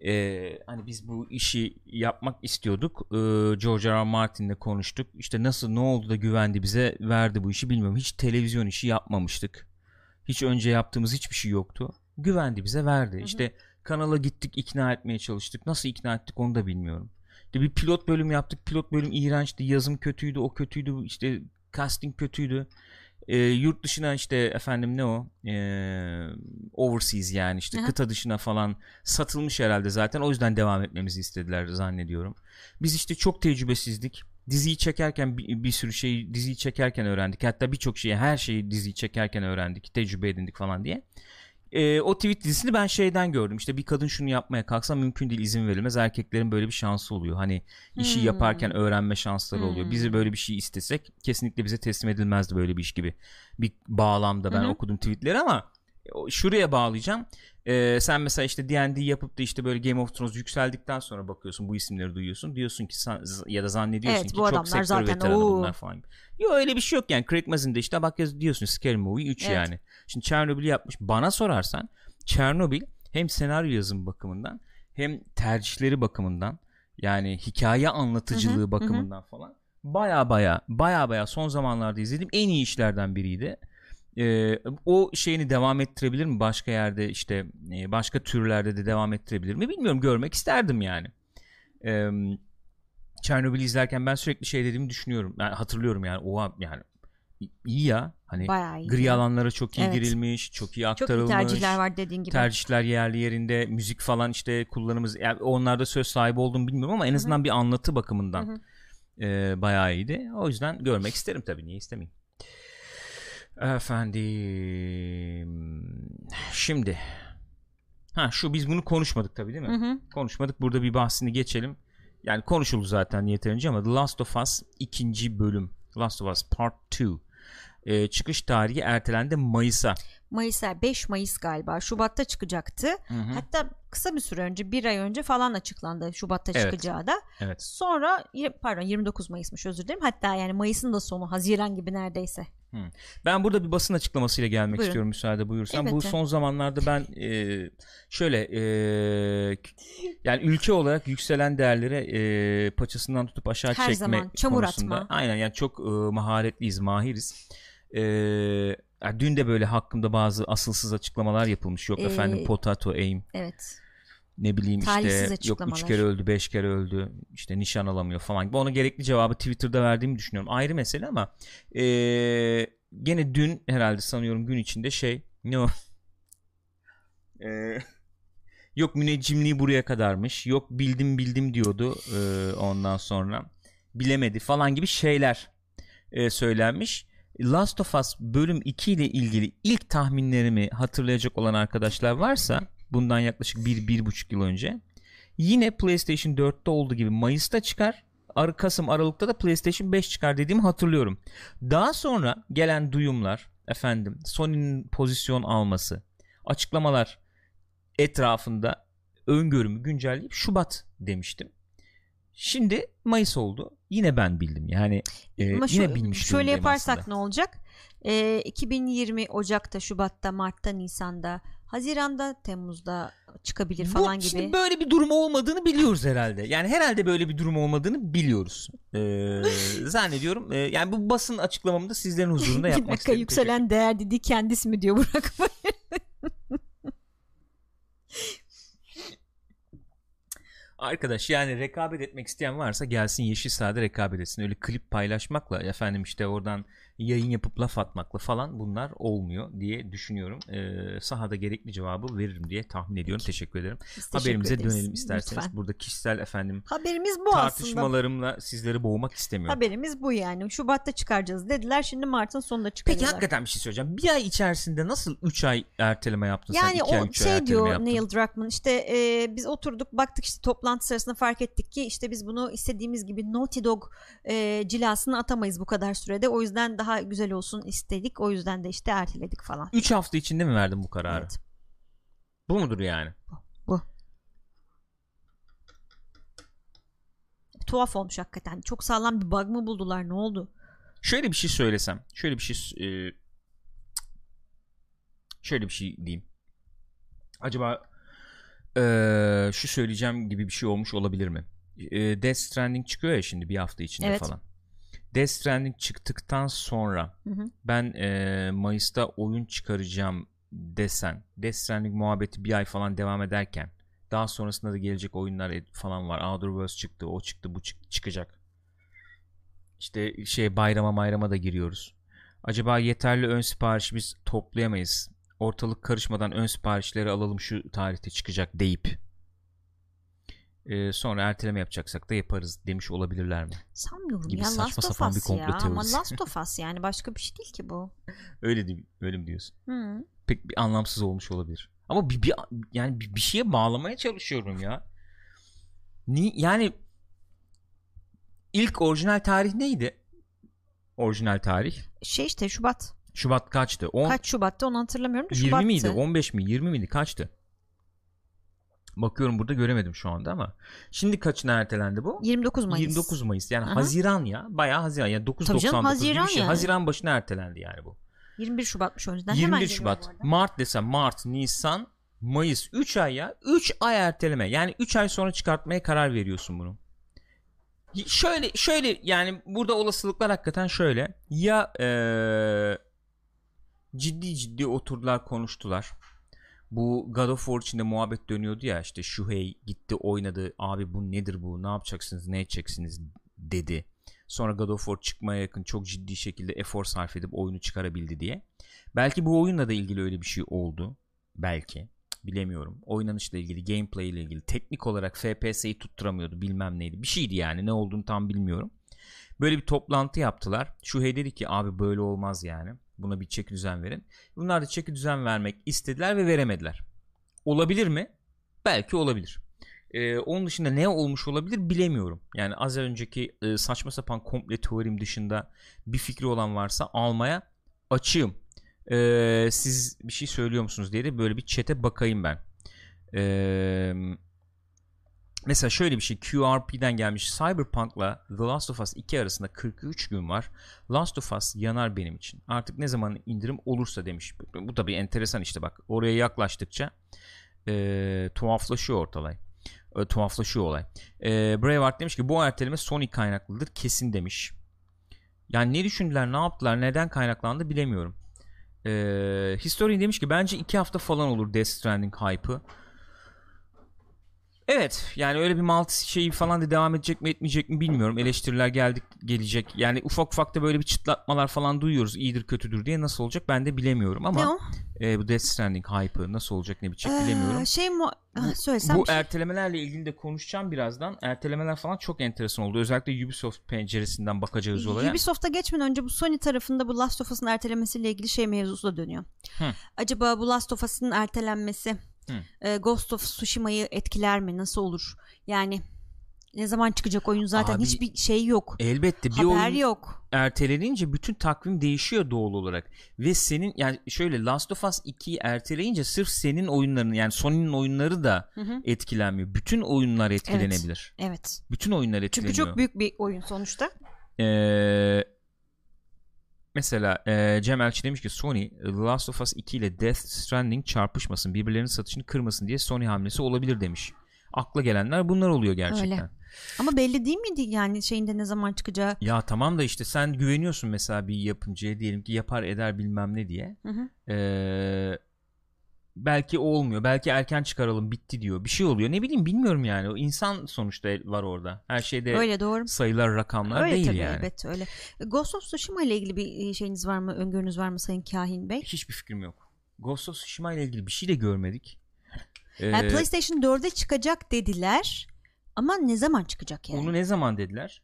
e, hani biz bu işi yapmak istiyorduk. E, George R. R. Martin'le konuştuk. İşte nasıl ne oldu da güvendi bize verdi bu işi bilmiyorum. Hiç televizyon işi yapmamıştık. Hiç önce yaptığımız hiçbir şey yoktu. Güvendi bize verdi. hı. İşte kanala gittik ikna etmeye çalıştık. Nasıl ikna ettik onu da bilmiyorum. İşte bir pilot bölüm yaptık. Pilot bölüm iğrençti. Yazım kötüydü. O kötüydü. İşte casting kötüydü. E, yurt dışına işte efendim ne o? E, overseas yani işte Aha. kıta dışına falan satılmış herhalde zaten. O yüzden devam etmemizi istediler zannediyorum. Biz işte çok tecrübesizdik. Diziyi çekerken bir, bir sürü şeyi diziyi çekerken öğrendik. Hatta birçok şeyi her şeyi diziyi çekerken öğrendik. Tecrübe edindik falan diye. Ee, o tweet dizisini ben şeyden gördüm. İşte bir kadın şunu yapmaya kalksa mümkün değil izin verilmez. Erkeklerin böyle bir şansı oluyor. Hani işi Hmm. yaparken öğrenme şansları oluyor. Hmm. Bizi böyle bir şey istesek kesinlikle bize teslim edilmezdi böyle bir iş gibi. Bir bağlamda ben hı. okudum tweetleri ama şuraya bağlayacağım. Ee, sen mesela işte D&D yapıp da işte böyle Game of Thrones yükseldikten sonra bakıyorsun bu isimleri duyuyorsun. Diyorsun ki ya da zannediyorsun Evet, ki çok sektör zaten, veteranı oo. bunlar falan. Yok öyle bir şey yok yani. Craig Mazin'de işte bak diyorsun Scary Movie 3 Evet. yani. Şimdi Chernobyl'ü yapmış. Bana sorarsan Chernobyl hem senaryo yazım bakımından hem tercihleri bakımından yani hikaye anlatıcılığı Hı hı, bakımından falan baya baya baya baya son zamanlarda izlediğim en iyi işlerden biriydi. Ee, o şeyini devam ettirebilir mi başka yerde işte e, başka türlerde de devam ettirebilir mi bilmiyorum görmek isterdim yani. Ee, Chernobyl'ü izlerken ben sürekli şey dediğimi düşünüyorum. Yani hatırlıyorum yani oha yani iyi ya hani Bayağı iyi. gri alanlara çok iyi Evet. girilmiş, çok iyi Çok iyi aktarılmış. tercihler var dediğin gibi. Tercihler yerli yerinde, müzik falan işte kullanımız yani onlarda söz sahibi olduğumu bilmiyorum ama en azından bir anlatı bakımından Hı hı. e, bayağı iyiydi. O yüzden görmek isterim tabii niye istemeyeyim. Efendim şimdi ha şu biz bunu konuşmadık tabii değil mi? Hı hı. Konuşmadık burada bir bahsini geçelim. Yani konuşuldu zaten yeterince ama The Last of Us ikinci bölüm Last of Us Part 2 e, çıkış tarihi ertelendi Mayıs'a. Mayıs'a 5 Mayıs galiba Şubat'ta çıkacaktı. Hı hı. Hatta kısa bir süre önce bir ay önce falan açıklandı Şubat'ta Evet. çıkacağı da. Evet. Sonra pardon 29 Mayıs'mış özür dilerim. Hatta yani Mayıs'ın da sonu Haziran gibi neredeyse. Ben burada bir basın açıklamasıyla gelmek Buyurun. istiyorum müsaade buyursan. Bu Elbette. son zamanlarda ben [laughs] e, şöyle e, yani ülke olarak yükselen değerlere e, paçasından tutup aşağı Her çekme zaman çamur konusunda. atma. Aynen yani çok e, maharetliyiz, mahiriz. E, yani dün de böyle hakkımda bazı asılsız açıklamalar yapılmış. Yok Ee, efendim potato aim Evet. Ne bileyim Talihsiz işte yok açıklamalar. üç kere öldü beş kere öldü işte nişan alamıyor falan. Gibi ona gerekli cevabı Twitter'da verdiğimi düşünüyorum. Ayrı mesele ama eee, gene dün herhalde sanıyorum gün içinde şey ne o? [laughs] Eee, yok müneccimliği buraya kadarmış yok bildim bildim diyordu eee, ondan sonra. Bilemedi falan gibi şeyler eee, söylenmiş. Last of Us bölüm 2 ile ilgili ilk tahminlerimi hatırlayacak olan arkadaşlar varsa bundan yaklaşık 1-1,5 yıl önce yine PlayStation 4'te olduğu gibi Mayıs'ta çıkar Ar Kasım Aralık'ta da PlayStation 5 çıkar dediğimi hatırlıyorum. Daha sonra gelen duyumlar efendim Sony'nin pozisyon alması açıklamalar etrafında öngörümü güncelleyip Şubat demiştim. Şimdi Mayıs oldu. Yine ben bildim. Yani e, Ama yine bilmiş şöyle yaparsak aslında. ne olacak? E, 2020 Ocak'ta, Şubat'ta, Mart'ta, Nisan'da, Haziran'da, Temmuz'da çıkabilir falan Bu, gibi. Şimdi böyle bir durum olmadığını biliyoruz herhalde. Yani herhalde böyle bir durum olmadığını biliyoruz. Ee, [laughs] zannediyorum. Ee, yani bu basın açıklamamı da sizlerin [laughs] huzurunda bir yapmak dakika istedim. yükselen değer dediği kendisi mi diyor Burak [laughs] Arkadaş yani rekabet etmek isteyen varsa gelsin Yeşil Sahada rekabet etsin. Öyle klip paylaşmakla efendim işte oradan yayın yapıp laf atmakla falan bunlar olmuyor diye düşünüyorum. Ee, sahada gerekli cevabı veririm diye tahmin ediyorum. Peki. Teşekkür ederim. Biz teşekkür Haberimize ederiz. dönelim isterseniz. Lütfen. Burada kişisel efendim Haberimiz bu aslında. tartışmalarımla sizleri boğmak istemiyorum. Haberimiz bu yani. Şubat'ta çıkaracağız dediler. Şimdi Mart'ın sonunda Peki çıkarıyorlar. hakikaten bir şey söyleyeceğim. Bir ay içerisinde nasıl 3 ay erteleme yaptın sen? Yani 2 ay o 3 ay şey erteleme diyor yaptın. Neil Druckmann işte e, biz oturduk baktık işte toplantı sırasında fark ettik ki işte biz bunu istediğimiz gibi Naughty Dog e, cilasını atamayız bu kadar sürede o yüzden daha güzel olsun istedik o yüzden de işte erteledik falan. 3 hafta içinde mi verdin bu kararı? Evet. Bu mudur yani? Bu. Tuhaf olmuş hakikaten. Çok sağlam bir bug mı buldular ne oldu? Şöyle bir şey söylesem. Şöyle bir şey e, şöyle bir şey diyeyim. Acaba e, şu söyleyeceğim gibi bir şey olmuş olabilir mi? E, Death Stranding çıkıyor ya şimdi bir hafta içinde Evet. falan. Death Stranding çıktıktan sonra Hı hı. ben e, Mayıs'ta oyun çıkaracağım desen Death Stranding muhabbeti bir ay falan devam ederken daha sonrasında da gelecek oyunlar falan var. Outer Worlds çıktı, o çıktı, bu çık- çıkacak. İşte şey bayrama mayrama da giriyoruz. Acaba yeterli ön siparişi biz toplayamayız. Ortalık karışmadan ön siparişleri alalım şu tarihte çıkacak deyip e, sonra erteleme yapacaksak da yaparız demiş olabilirler mi? Sanmıyorum Gibi ya saçma Last of sapan bir Us komplo ya ama teorisi. Last of Us yani başka bir şey değil ki bu. [laughs] Öyle değil, öyle mi diyorsun? Hı. pek bir anlamsız olmuş olabilir. Ama bir, bir yani bir, bir şeye bağlamaya çalışıyorum ya. Ni yani ilk orijinal tarih neydi? Orijinal tarih. Şey işte Şubat. Şubat kaçtı? 10 Kaç Şubat'ta onu hatırlamıyorum da 20 Şubat'tı. miydi? 15 mi? 20 miydi? Kaçtı? Bakıyorum burada göremedim şu anda ama. Şimdi kaçına ertelendi bu? 29 Mayıs. 29 Mayıs. Yani Aha. Haziran ya. Bayağı Haziran. Yani Tabii canım, 9.99 gibi bir Haziran şey. yani. Haziran başına ertelendi yani bu. 21 Şubat'mış yüzden. 21 Hemen Şubat. Mart desem Mart, Nisan, Mayıs 3 ay ya. 3 ay erteleme. Yani 3 ay sonra çıkartmaya karar veriyorsun bunu. Şöyle şöyle yani burada olasılıklar hakikaten şöyle. Ya eee, ciddi ciddi oturdular konuştular. Bu God of War içinde muhabbet dönüyordu ya işte Shuhei gitti oynadı abi bu nedir bu ne yapacaksınız ne edeceksiniz dedi. Sonra God of War çıkmaya yakın çok ciddi şekilde efor sarf edip oyunu çıkarabildi diye. Belki bu oyunla da ilgili öyle bir şey oldu. Belki. Bilemiyorum. Oynanışla ilgili, gameplay ile ilgili, teknik olarak FPS'yi tutturamıyordu bilmem neydi. Bir şeydi yani ne olduğunu tam bilmiyorum. Böyle bir toplantı yaptılar. Shuhei dedi ki abi böyle olmaz yani. Buna bir çeki düzen verin. Bunlar da çeki düzen vermek istediler ve veremediler. Olabilir mi? Belki olabilir. Ee, onun dışında ne olmuş olabilir bilemiyorum. Yani az önceki e, saçma sapan komple teorim dışında bir fikri olan varsa almaya açığım. Ee, siz bir şey söylüyor musunuz diye de böyle bir çete bakayım ben. Ee, mesela şöyle bir şey QRP'den gelmiş Cyberpunk'la The Last of Us 2 arasında 43 gün var. Last of Us yanar benim için. Artık ne zaman indirim olursa demiş. Bu da bir enteresan işte bak. Oraya yaklaştıkça e, tuhaflaşıyor ortalay. E, tuhaflaşıyor olay. E, Braveheart demiş ki bu erteleme Sony kaynaklıdır kesin demiş. Yani ne düşündüler, ne yaptılar, neden kaynaklandı bilemiyorum. E, Historian demiş ki bence iki hafta falan olur Death Stranding hype'ı. Evet yani öyle bir multi şeyi falan da devam edecek mi etmeyecek mi bilmiyorum. Eleştiriler geldik gelecek. Yani ufak ufak da böyle bir çıtlatmalar falan duyuyoruz. iyidir kötüdür diye nasıl olacak ben de bilemiyorum ama Ne o? e, bu Death Stranding hype'ı nasıl olacak ne bitecek bilemiyorum. Ee, şey mu Ha, söylesem Bu şey- ertelemelerle ilgili de konuşacağım birazdan. Ertelemeler falan çok enteresan oldu. Özellikle Ubisoft penceresinden bakacağız olaya. Ubisoft'a geçmeden önce bu Sony tarafında bu Last of Us'ın ertelemesiyle ilgili şey mevzusu da dönüyor. Hı. Acaba bu Last of Us'ın ertelenmesi. E, Ghost of Tsushima'yı etkiler mi? Nasıl olur? Yani ne zaman çıkacak oyun zaten Abi, hiçbir şey yok. Elbette bir Haber oyun yok. ertelenince bütün takvim değişiyor doğal olarak. Ve senin yani şöyle Last of Us 2'yi erteleyince sırf senin oyunların yani Sony'nin oyunları da Hı hı. etkilenmiyor. Bütün oyunlar etkilenebilir. Evet. Bütün oyunlar Çünkü etkileniyor. çok büyük bir oyun sonuçta. Ee, mesela e, Cem Elçi demiş ki Sony The Last of Us 2 ile Death Stranding çarpışmasın birbirlerinin satışını kırmasın diye Sony hamlesi olabilir demiş. Akla gelenler bunlar oluyor gerçekten. Öyle. Ama belli değil miydi yani şeyinde ne zaman çıkacağı? Ya tamam da işte sen güveniyorsun mesela bir yapımcıya diyelim ki yapar eder bilmem ne diye. Hı hı. Ee, belki olmuyor. Belki erken çıkaralım bitti diyor. Bir şey oluyor. Ne bileyim bilmiyorum yani. O insan sonuçta var orada. Her şeyde Öyle doğru. sayılar rakamlar Öyle değil tabii yani. elbette öyle. Ghost of Tsushima ile ilgili bir şeyiniz var mı? Öngörünüz var mı Sayın Kahin Bey? Hiçbir fikrim yok. Ghost of Tsushima ile ilgili bir şey de görmedik. Ee, Yani PlayStation 4'e çıkacak dediler. Ama ne zaman çıkacak yani? onu ne zaman dediler?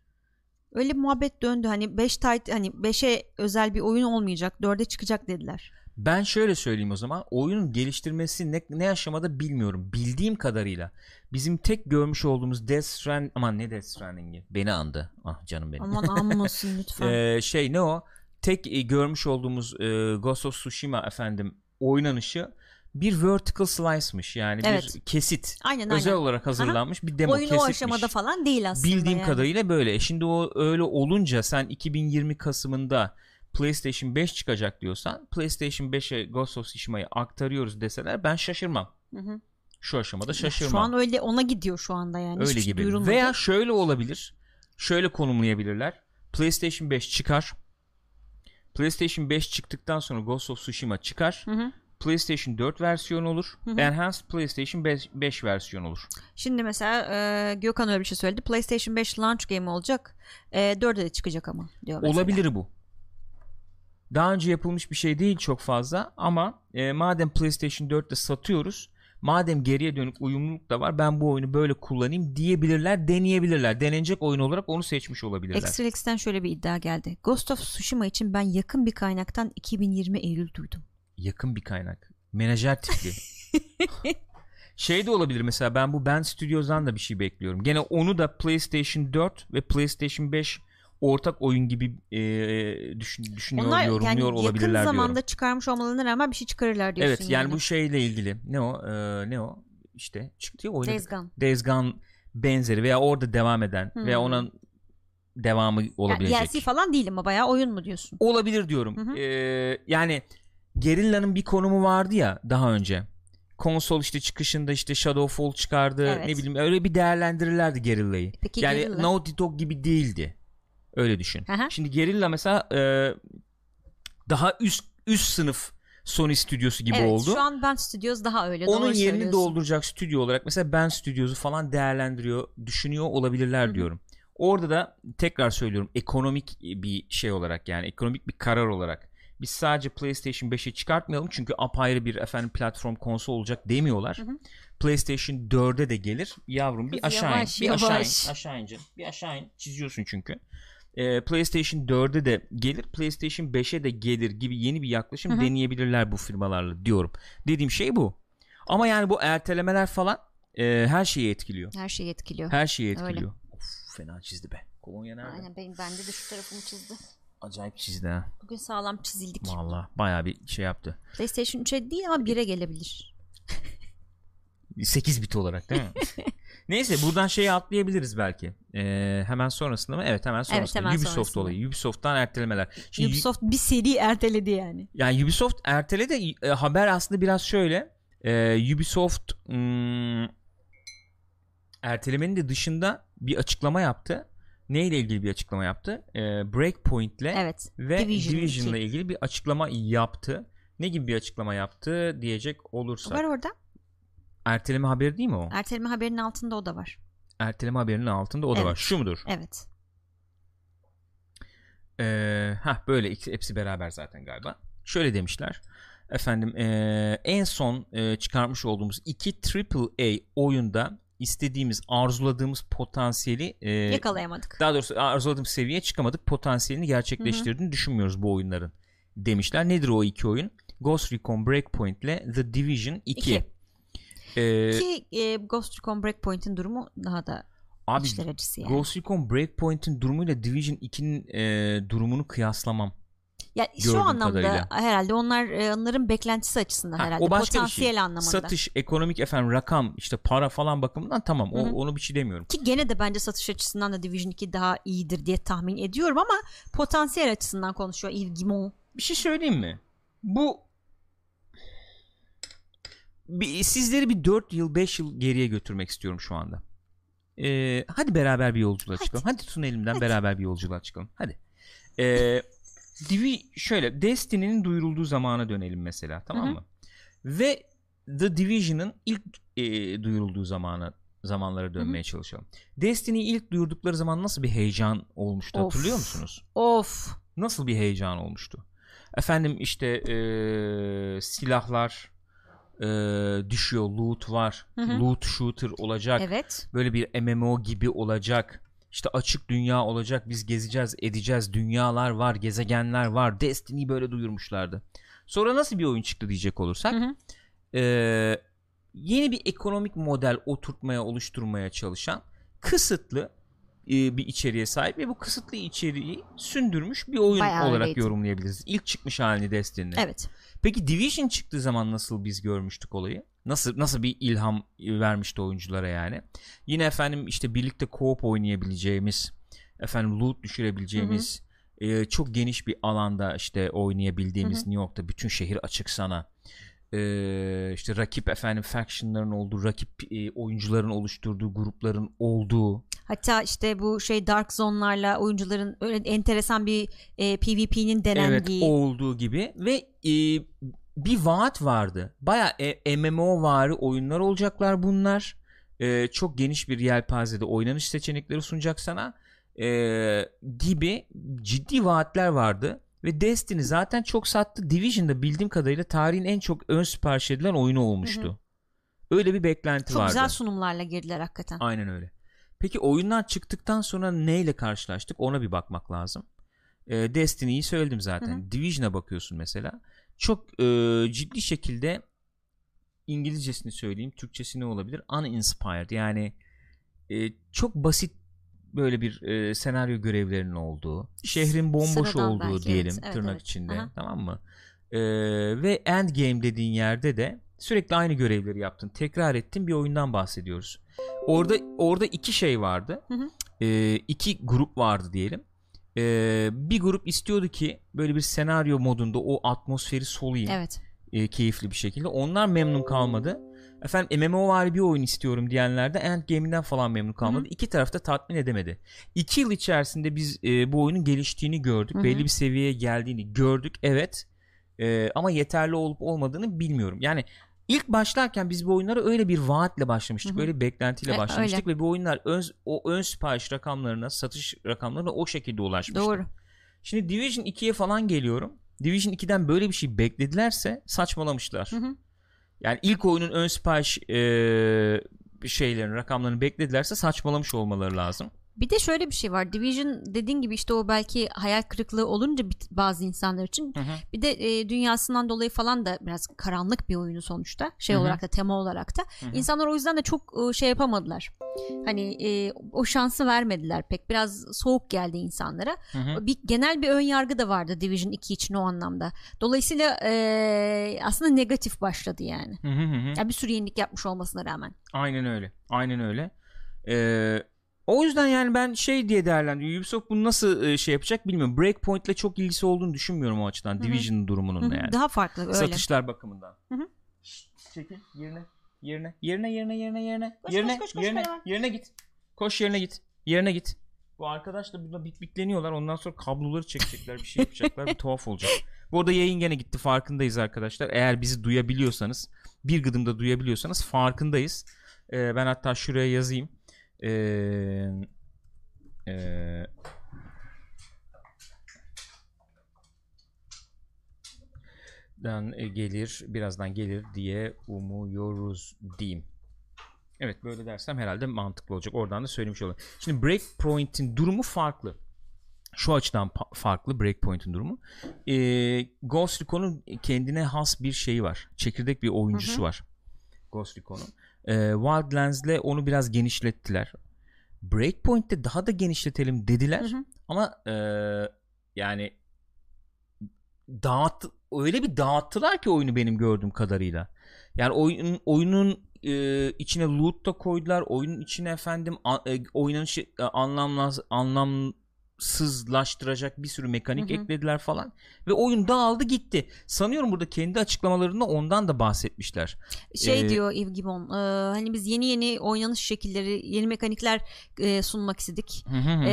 Öyle muhabbet döndü. Hani 5 tit hani 5'e özel bir oyun olmayacak. 4'e çıkacak dediler. Ben şöyle söyleyeyim o zaman. Oyunun geliştirmesi ne, ne aşamada bilmiyorum. Bildiğim kadarıyla bizim tek görmüş olduğumuz Death Stranding aman ne Death Stranding'i? Beni andı. Ah canım benim. Aman ammasın [laughs] lütfen. Ee, şey ne o? Tek e, görmüş olduğumuz e, Ghost of Tsushima efendim oynanışı bir vertical slice'mış yani Evet. bir kesit. aynen Özel aynen. olarak hazırlanmış bir demo Oyun o kesitmiş. aşamada falan değil aslında. Bildiğim yani. kadarıyla böyle. E Şimdi o öyle olunca sen 2020 Kasım'ında PlayStation 5 çıkacak diyorsan PlayStation 5'e Ghost of Tsushima'yı aktarıyoruz deseler ben şaşırmam. Hı hı. Şu aşamada şaşırmam. Şu an öyle ona gidiyor şu anda yani. öyle Hiçbir şey gibi. duyurulmadı. Veya şöyle olabilir. Şöyle konumlayabilirler. PlayStation 5 çıkar. PlayStation 5 çıktıktan sonra Ghost of Tsushima çıkar. Hı hı. PlayStation 4 versiyon olur. hı. Enhanced PlayStation 5, 5 versiyon olur. Şimdi mesela e, Gökhan öyle bir şey söyledi. PlayStation 5 launch game olacak. E, 4'e de çıkacak ama diyor mesela. Olabilir bu. Daha önce yapılmış bir şey değil çok fazla ama e, madem PlayStation 4'te satıyoruz madem geriye dönük uyumluluk da var ben bu oyunu böyle kullanayım diyebilirler deneyebilirler. Denenecek oyun olarak onu seçmiş olabilirler. Extralex'ten şöyle bir iddia geldi. Ghost of Tsushima için ben yakın bir kaynaktan 2020 Eylül duydum. Yakın bir kaynak. Menajer tipli. [laughs] şey de olabilir mesela ben bu Ben Studios'dan da bir şey bekliyorum. Gene onu da PlayStation 4 ve PlayStation 5 ortak oyun gibi e, düşün, düşünüyor, Onlar yorumluyor yani olabilirler yakın zamanda diyorum. çıkarmış olmalarına rağmen bir şey çıkarırlar diyorsun Evet yani, bu şeyle ilgili ne o e, ne o işte çıktı ya oynadık. Days Gone. Days Gone benzeri veya orada devam eden Hmm. veya ona devamı Yani olabilecek. DLC falan değil ama bayağı oyun mu diyorsun? Olabilir diyorum. Hı hı. Ee, yani Gerilla'nın bir konumu vardı ya daha önce. Konsol işte çıkışında işte Shadowfall çıkardı. Evet. Ne bileyim öyle bir değerlendirirlerdi Gerilla'yı. Peki yani Guerrilla? Naughty Dog gibi değildi. Öyle düşün. Hı. Şimdi Gerilla mesela e, daha üst üst sınıf Sony stüdyosu gibi evet oldu. şu an Ben Studios daha öyle. Onun yerini dolduracak stüdyo olarak mesela Ben Studios'u falan değerlendiriyor, düşünüyor olabilirler diyorum. Orada da tekrar söylüyorum ekonomik bir şey olarak yani ekonomik bir karar olarak biz sadece PlayStation 5'i çıkartmayalım çünkü apayrı bir efendim platform konsol olacak demiyorlar. Hı hı. PlayStation 4'e de gelir. Yavrum bir Kız aşağı yavaş, in. Bir aşağı in. Aşağı in canım. Bir aşağı in. Çiziyorsun çünkü. Ee, PlayStation 4'e de gelir. PlayStation 5'e de gelir gibi yeni bir yaklaşım Hı hı. deneyebilirler bu firmalarla diyorum. Dediğim şey bu. Ama yani bu ertelemeler falan e, her şeyi etkiliyor. Her şeyi etkiliyor. Her şeyi Öyle. etkiliyor. Of, fena çizdi be. Kolonya nerede? Aynen benim bende de şu tarafımı çizdi. Acayip çizdi ha. Bugün sağlam çizildik. Valla bayağı bir şey yaptı. PlayStation 3'e değil ama 1'e gelebilir. 8 bit olarak değil mi? [laughs] Neyse buradan şeyi atlayabiliriz belki. Ee, hemen sonrasında mı? Evet hemen sonrasında. hemen Ubisoft sonrasında. olayı. Ubisoft'tan ertelemeler. Şimdi Ubisoft bir seri erteledi yani. Yani Ubisoft erteledi. E, haber aslında biraz şöyle. E, Ubisoft hmm, ertelemenin de dışında bir açıklama yaptı. Neyle ilgili bir açıklama yaptı? E, Breakpoint'le Evet. ve Division Division'la 2. ilgili bir açıklama yaptı. Ne gibi bir açıklama yaptı diyecek olursa. Var orada. Erteleme haberi değil mi o? Erteleme haberinin altında o da var. Erteleme haberinin altında o da Evet. var. Şu mudur? Evet. Ee, hah böyle hepsi beraber zaten galiba. Şöyle demişler. Efendim ee, en son ee, çıkarmış olduğumuz iki AAA oyunda istediğimiz, arzuladığımız potansiyeli ee, Yakalayamadık. daha doğrusu arzuladığımız seviyeye çıkamadık. Potansiyelini gerçekleştirdiğini düşünmüyoruz bu oyunların demişler. Nedir o iki oyun? Ghost Recon Breakpoint ile The Division 2. İki. Ee, Ki e, Ghost Recon Breakpoint'in durumu daha da abi içler acısı yani. Ghost Recon Breakpoint'in durumuyla Division 2'nin ee, durumunu kıyaslamam. Ya şu Gördüğüm anlamda kadarıyla. herhalde onlar e, onların beklentisi açısından Ha, herhalde o başka bir potansiyel şey. anlamında. Satış, ekonomik efendim rakam, işte para falan bakımından tamam. O, Hı onu bir şey demiyorum. Ki gene de bence satış açısından da Division 2 daha iyidir diye tahmin ediyorum ama potansiyel açısından konuşuyor Yves Guillemot. Bir şey söyleyeyim mi? Bu bir, sizleri bir 4 yıl 5 yıl geriye götürmek istiyorum şu anda. Ee, hadi beraber bir yolculuğa Hadi. çıkalım. Hadi tutun elimden Hadi. beraber bir yolculuğa çıkalım. Hadi. Ee, Divi şöyle Destiny'nin duyurulduğu zamana dönelim mesela tamam Hı hı. mı? Ve The Division'ın ilk e, duyurulduğu zamana zamanlara dönmeye çalışalım. Destiny'yi ilk duyurdukları zaman nasıl bir heyecan olmuştu Of. hatırlıyor musunuz? Of. nasıl bir heyecan olmuştu? Efendim işte eee, silahlar eee, düşüyor, loot var, Hı hı. loot shooter olacak, Evet. böyle bir MMO gibi olacak. İşte açık dünya olacak, biz gezeceğiz, edeceğiz, dünyalar var, gezegenler var. Destiny'yi böyle duyurmuşlardı. Sonra nasıl bir oyun çıktı diyecek olursak, Hı hı. eee, yeni bir ekonomik model oturtmaya, oluşturmaya çalışan kısıtlı e, bir içeriğe sahip ve bu kısıtlı içeriği sündürmüş bir oyun Bayağı olarak öyleydi. yorumlayabiliriz. İlk çıkmış halini Destiny'nin. Evet. Peki Division çıktığı zaman nasıl biz görmüştük olayı? Nasıl nasıl bir ilham e, vermişti oyunculara yani? Yine efendim işte birlikte co-op oynayabileceğimiz, efendim loot düşürebileceğimiz, e, çok geniş bir alanda işte oynayabildiğimiz Hı hı. New York'ta bütün şehir açık sana. E, işte rakip efendim factionların olduğu, rakip e, oyuncuların oluşturduğu grupların olduğu Hatta işte bu şey Dark Zone'larla oyuncuların öyle enteresan bir e, PvP'nin Evet denendiği. olduğu gibi ve e, bir vaat vardı. Baya e, MMO vari oyunlar olacaklar bunlar. E, çok geniş bir yelpazede oynanış seçenekleri sunacak sana e, gibi ciddi vaatler vardı. Ve Destiny zaten çok sattı. Division'da bildiğim kadarıyla tarihin en çok ön sipariş edilen oyunu olmuştu. Hı hı. Öyle bir beklenti Çok vardı. güzel sunumlarla girdiler hakikaten. Aynen öyle. Peki oyundan çıktıktan sonra neyle karşılaştık ona bir bakmak lazım. Ee, Destiny'yi söyledim zaten. Hı Division'a bakıyorsun mesela. Çok e, ciddi şekilde İngilizcesini söyleyeyim. Türkçesi ne olabilir? Uninspired. Yani e, çok basit böyle bir e, senaryo görevlerinin olduğu, şehrin bomboş Sıradan olduğu belki, diyelim evet, tırnak evet. içinde. Aha. Tamam mı? E, ve endgame dediğin yerde de sürekli aynı görevleri yaptın. Tekrar ettin bir oyundan bahsediyoruz. Orada orada iki şey vardı. Hı hı. E, iki grup vardı diyelim. E, bir grup istiyordu ki böyle bir senaryo modunda o atmosferi soluyayım Evet. e, keyifli bir şekilde. Onlar memnun kalmadı. Efendim MMO var bir oyun istiyorum diyenler de Endgame'inden falan memnun kalmadı. Hı hı. İki tarafta tatmin edemedi. İki yıl içerisinde biz e, bu oyunun geliştiğini gördük. Hı hı. Belli bir seviyeye geldiğini gördük. Evet. E, ama yeterli olup olmadığını bilmiyorum. Yani ilk başlarken biz bu oyunlara öyle bir vaatle başlamıştık. Hı hı. Öyle bir beklentiyle E, başlamıştık ve bu oyunlar ön, o ön sipariş rakamlarına, satış rakamlarına o şekilde ulaşmıştı. Doğru. Şimdi Division 2'ye falan geliyorum. Division 2'den böyle bir şey bekledilerse saçmalamışlar. Hı hı. Yani ilk oyunun ön sipariş eee şeylerin rakamlarını bekledilerse saçmalamış olmaları lazım. Bir de şöyle bir şey var. Division dediğin gibi işte o belki hayal kırıklığı olunca bazı insanlar için bir de e, dünyasından dolayı falan da biraz karanlık bir oyunu sonuçta. Şey Hı hı. olarak da tema olarak da. hı. İnsanlar o yüzden de çok e, şey yapamadılar. Hani e, o şansı vermediler pek. Biraz soğuk geldi insanlara. Hı hı. Bir genel bir ön yargı da vardı Division 2 için o anlamda. Dolayısıyla e, aslında negatif başladı yani. Hı hı hı hı. Yani bir sürü yenilik yapmış olmasına rağmen. Aynen öyle. Aynen öyle. Eee, o yüzden yani ben şey diye değerlendiriyorum. Ubisoft bunu nasıl e, şey yapacak bilmiyorum. Breakpoint'le çok ilgisi olduğunu düşünmüyorum o açıdan. hı. Division durumunun Hı da hı, yani. Daha farklı öyle. Satışlar bakımından. Hı hı. Şşt, çekil yerine. Yerine. Yerine yerine yerine yerine. Koş, yerine koş, koş, koş, yerine. beraber. yerine git. Koş yerine git. Yerine git. Bu arkadaş da burada bit bitleniyorlar. Ondan sonra kabloları çekecekler. Bir şey yapacaklar. bir [laughs] tuhaf olacak. Bu arada yayın gene gitti. Farkındayız arkadaşlar. Eğer bizi duyabiliyorsanız bir gıdımda duyabiliyorsanız farkındayız. Ee, ben hatta şuraya yazayım. Ee, ee, dan e, gelir birazdan gelir diye umuyoruz diyeyim. Evet böyle dersem herhalde mantıklı olacak. Oradan da söylemiş olayım. Şimdi Breakpoint'in durumu farklı. Şu açıdan farklı Breakpoint'in durumu. Ee, Ghost Recon'un kendine has bir şeyi var. Çekirdek bir oyuncusu Hı hı. var. Ghost Recon'un. Ee, Wildlands'le onu biraz genişlettiler. Breakpoint'te daha da genişletelim dediler. Hı hı. Ama e, yani dağıt öyle bir dağıttılar ki oyunu benim gördüğüm kadarıyla. Yani oyun oyunun e, içine loot da koydular. Oyunun içine efendim a, e, oynanışı e, anlamlaz anlamsızlaştıracak bir sürü mekanik Hı hı. eklediler falan ve oyun dağıldı gitti. Sanıyorum burada kendi açıklamalarında ondan da bahsetmişler. Şey Ee, diyor Yves Gibbon e, hani biz yeni yeni oynanış şekilleri yeni mekanikler e, sunmak istedik Hı hı hı. e,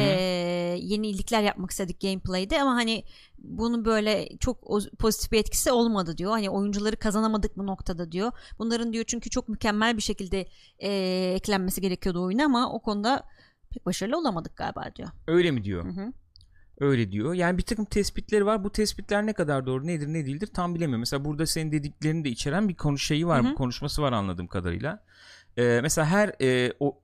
yenilikler yapmak istedik gameplay'de ama hani bunun böyle çok pozitif bir etkisi olmadı diyor hani oyuncuları kazanamadık bu noktada diyor bunların diyor çünkü çok mükemmel bir şekilde e, eklenmesi gerekiyordu oyuna ama o konuda pek başarılı olamadık galiba diyor. Öyle mi diyor? Hı hı. Öyle diyor. Yani bir takım tespitleri var. Bu tespitler ne kadar doğru nedir ne değildir tam bilemiyorum. Mesela burada senin dediklerini de içeren bir konu şeyi var. Hı hı. Bir konuşması var anladığım kadarıyla. Ee, mesela her e, o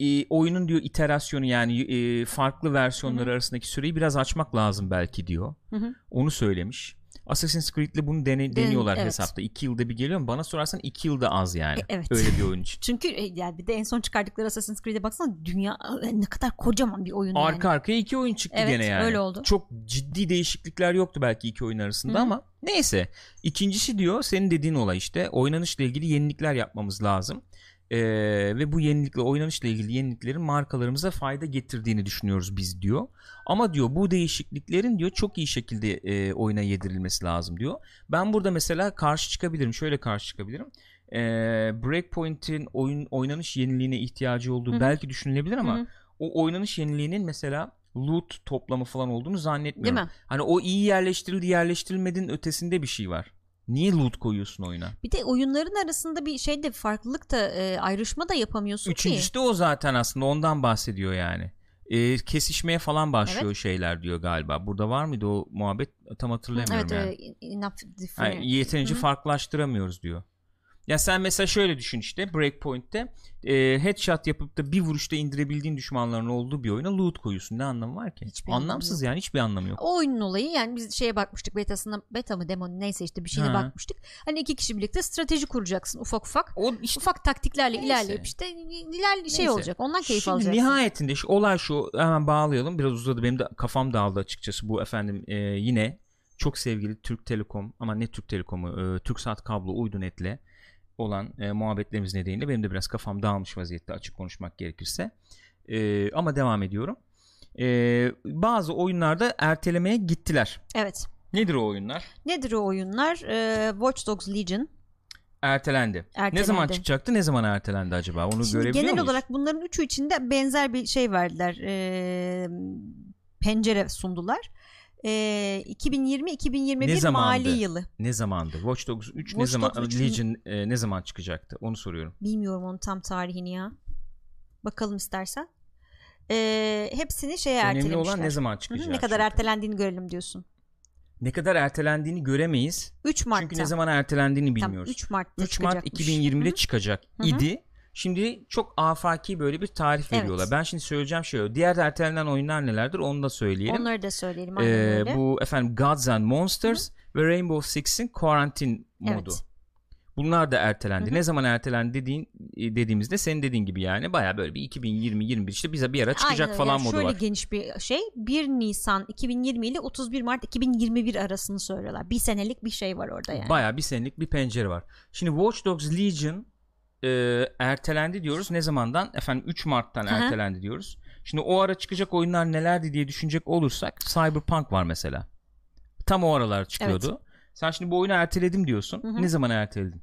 e, oyunun diyor iterasyonu yani e, farklı versiyonları arasındaki süreyi biraz açmak lazım belki diyor. Hı hı. Onu söylemiş. Assassin's Creed'le bunu dene, deniyorlar evet. hesapta. 2 yılda bir geliyor mu? Bana sorarsan 2 yılda az yani. E, evet. Öyle bir oyun için. [laughs] Çünkü e, yani bir de en son çıkardıkları Assassin's Creed'e baksana dünya e, ne kadar kocaman bir oyun yani. Arka arkaya iki oyun çıktı Evet, gene yani. öyle oldu. Çok ciddi değişiklikler yoktu belki iki oyun arasında hı. ama neyse. İkincisi diyor senin dediğin olay işte oynanışla ilgili yenilikler yapmamız lazım. Ee, ve bu yenilikle oynanışla ilgili yeniliklerin markalarımıza fayda getirdiğini düşünüyoruz biz diyor. Ama diyor bu değişikliklerin diyor çok iyi şekilde e, oyuna yedirilmesi lazım diyor. Ben burada mesela karşı çıkabilirim. Şöyle karşı çıkabilirim. Ee, Breakpoint'in oyun oynanış yeniliğine ihtiyacı olduğu Hı hı. belki düşünülebilir ama Hı hı. o oynanış yeniliğinin mesela loot toplamı falan olduğunu zannetmiyorum. Değil mi? Hani o iyi yerleştirildi yerleştirilmediğinin ötesinde bir şey var. Niye loot koyuyorsun oyuna? Bir de oyunların arasında bir şey de farklılık da e, ayrışma da yapamıyorsun ki. Üçüncüsü de o zaten aslında ondan bahsediyor yani. Ee, kesişmeye falan başlıyor Evet. şeyler diyor galiba. Burada var mıydı o muhabbet tam hatırlamıyorum Evet, yani. e. Yani yeterince Hı hı. farklılaştıramıyoruz diyor. Ya sen mesela şöyle düşün işte Breakpoint'te e, headshot yapıp da bir vuruşta indirebildiğin düşmanların olduğu bir oyuna loot koyuyorsun. Ne anlamı var ki? Hiçbir anlamı Anlamsız yok. yani hiçbir anlamı yok. O oyunun olayı yani biz şeye bakmıştık betasına beta mı demo neyse işte bir şeyine Ha. bakmıştık. Hani iki kişi birlikte strateji kuracaksın ufak ufak. O işte Ufak taktiklerle Neyse. ilerleyip işte ilerli şey Neyse. olacak. Ondan keyif Şimdi alacaksın. nihayetinde şu olay şu hemen bağlayalım biraz uzadı benim de kafam dağıldı açıkçası bu efendim e, yine çok sevgili Türk Telekom ama ne Türk Telekom'u e, Türksat kablo uydu netle olan e, muhabbetlerimiz nedeniyle benim de biraz kafam dağılmış vaziyette açık konuşmak gerekirse E, ama devam ediyorum E, bazı oyunlarda ertelemeye gittiler Evet. nedir o oyunlar Nedir o oyunlar? Ee, Watch Dogs Legion. ertelendi. ne Ertelendi. zaman çıkacaktı ne zaman ertelendi acaba onu Şimdi görebiliyor genel muyuz? olarak bunların üçü içinde benzer bir şey verdiler. Ee, pencere sundular. Ee, 2020-2021 Ne zamandı? mali yılı. ne zamandı Watch Dogs 3 ne Watch zaman Dogs 3 Legion e, ne zaman çıkacaktı onu soruyorum Bilmiyorum onun tam tarihini ya. Bakalım istersen. Ee, hepsini şeye Önemli ertelemişler. olan ne zaman çıkacak? ne kadar çünkü. ertelendiğini görelim diyorsun. Ne kadar ertelendiğini göremeyiz. 3 Mart'ta. Çünkü ne zaman ertelendiğini Tam bilmiyoruz. 3 Mart'ta 3 Mart çıkacakmış. 2020'de Hı hı. çıkacak Hı hı. idi. Şimdi çok afaki böyle bir tarih Evet. veriyorlar. Ben şimdi söyleyeceğim şey o. Diğer ertelenen oyunlar nelerdir onu da söyleyelim. Onları da söyleyelim. Ee, öyle. bu efendim Gods and Monsters ve Rainbow Six'in Quarantine modu. Evet. Bunlar da ertelendi. Hı hı. Ne zaman ertelendi dediğin e, dediğimizde senin dediğin gibi yani baya böyle bir 2020 21 işte bize bir ara çıkacak Aynen falan Yani modu şöyle var. geniş bir şey 1 Nisan 2020 ile 31 Mart 2021 arasını söylüyorlar. Bir senelik bir şey var orada yani. Baya bir senelik bir pencere var. Şimdi Watch Dogs Legion e, ertelendi diyoruz. Ne zamandan? Efendim 3 Mart'tan hı. ertelendi diyoruz. Şimdi o ara çıkacak oyunlar nelerdi diye düşünecek olursak Cyberpunk var mesela. Tam o aralar çıkıyordu. Sen şimdi bu oyunu erteledim diyorsun. Hı hı. Ne zaman erteledin?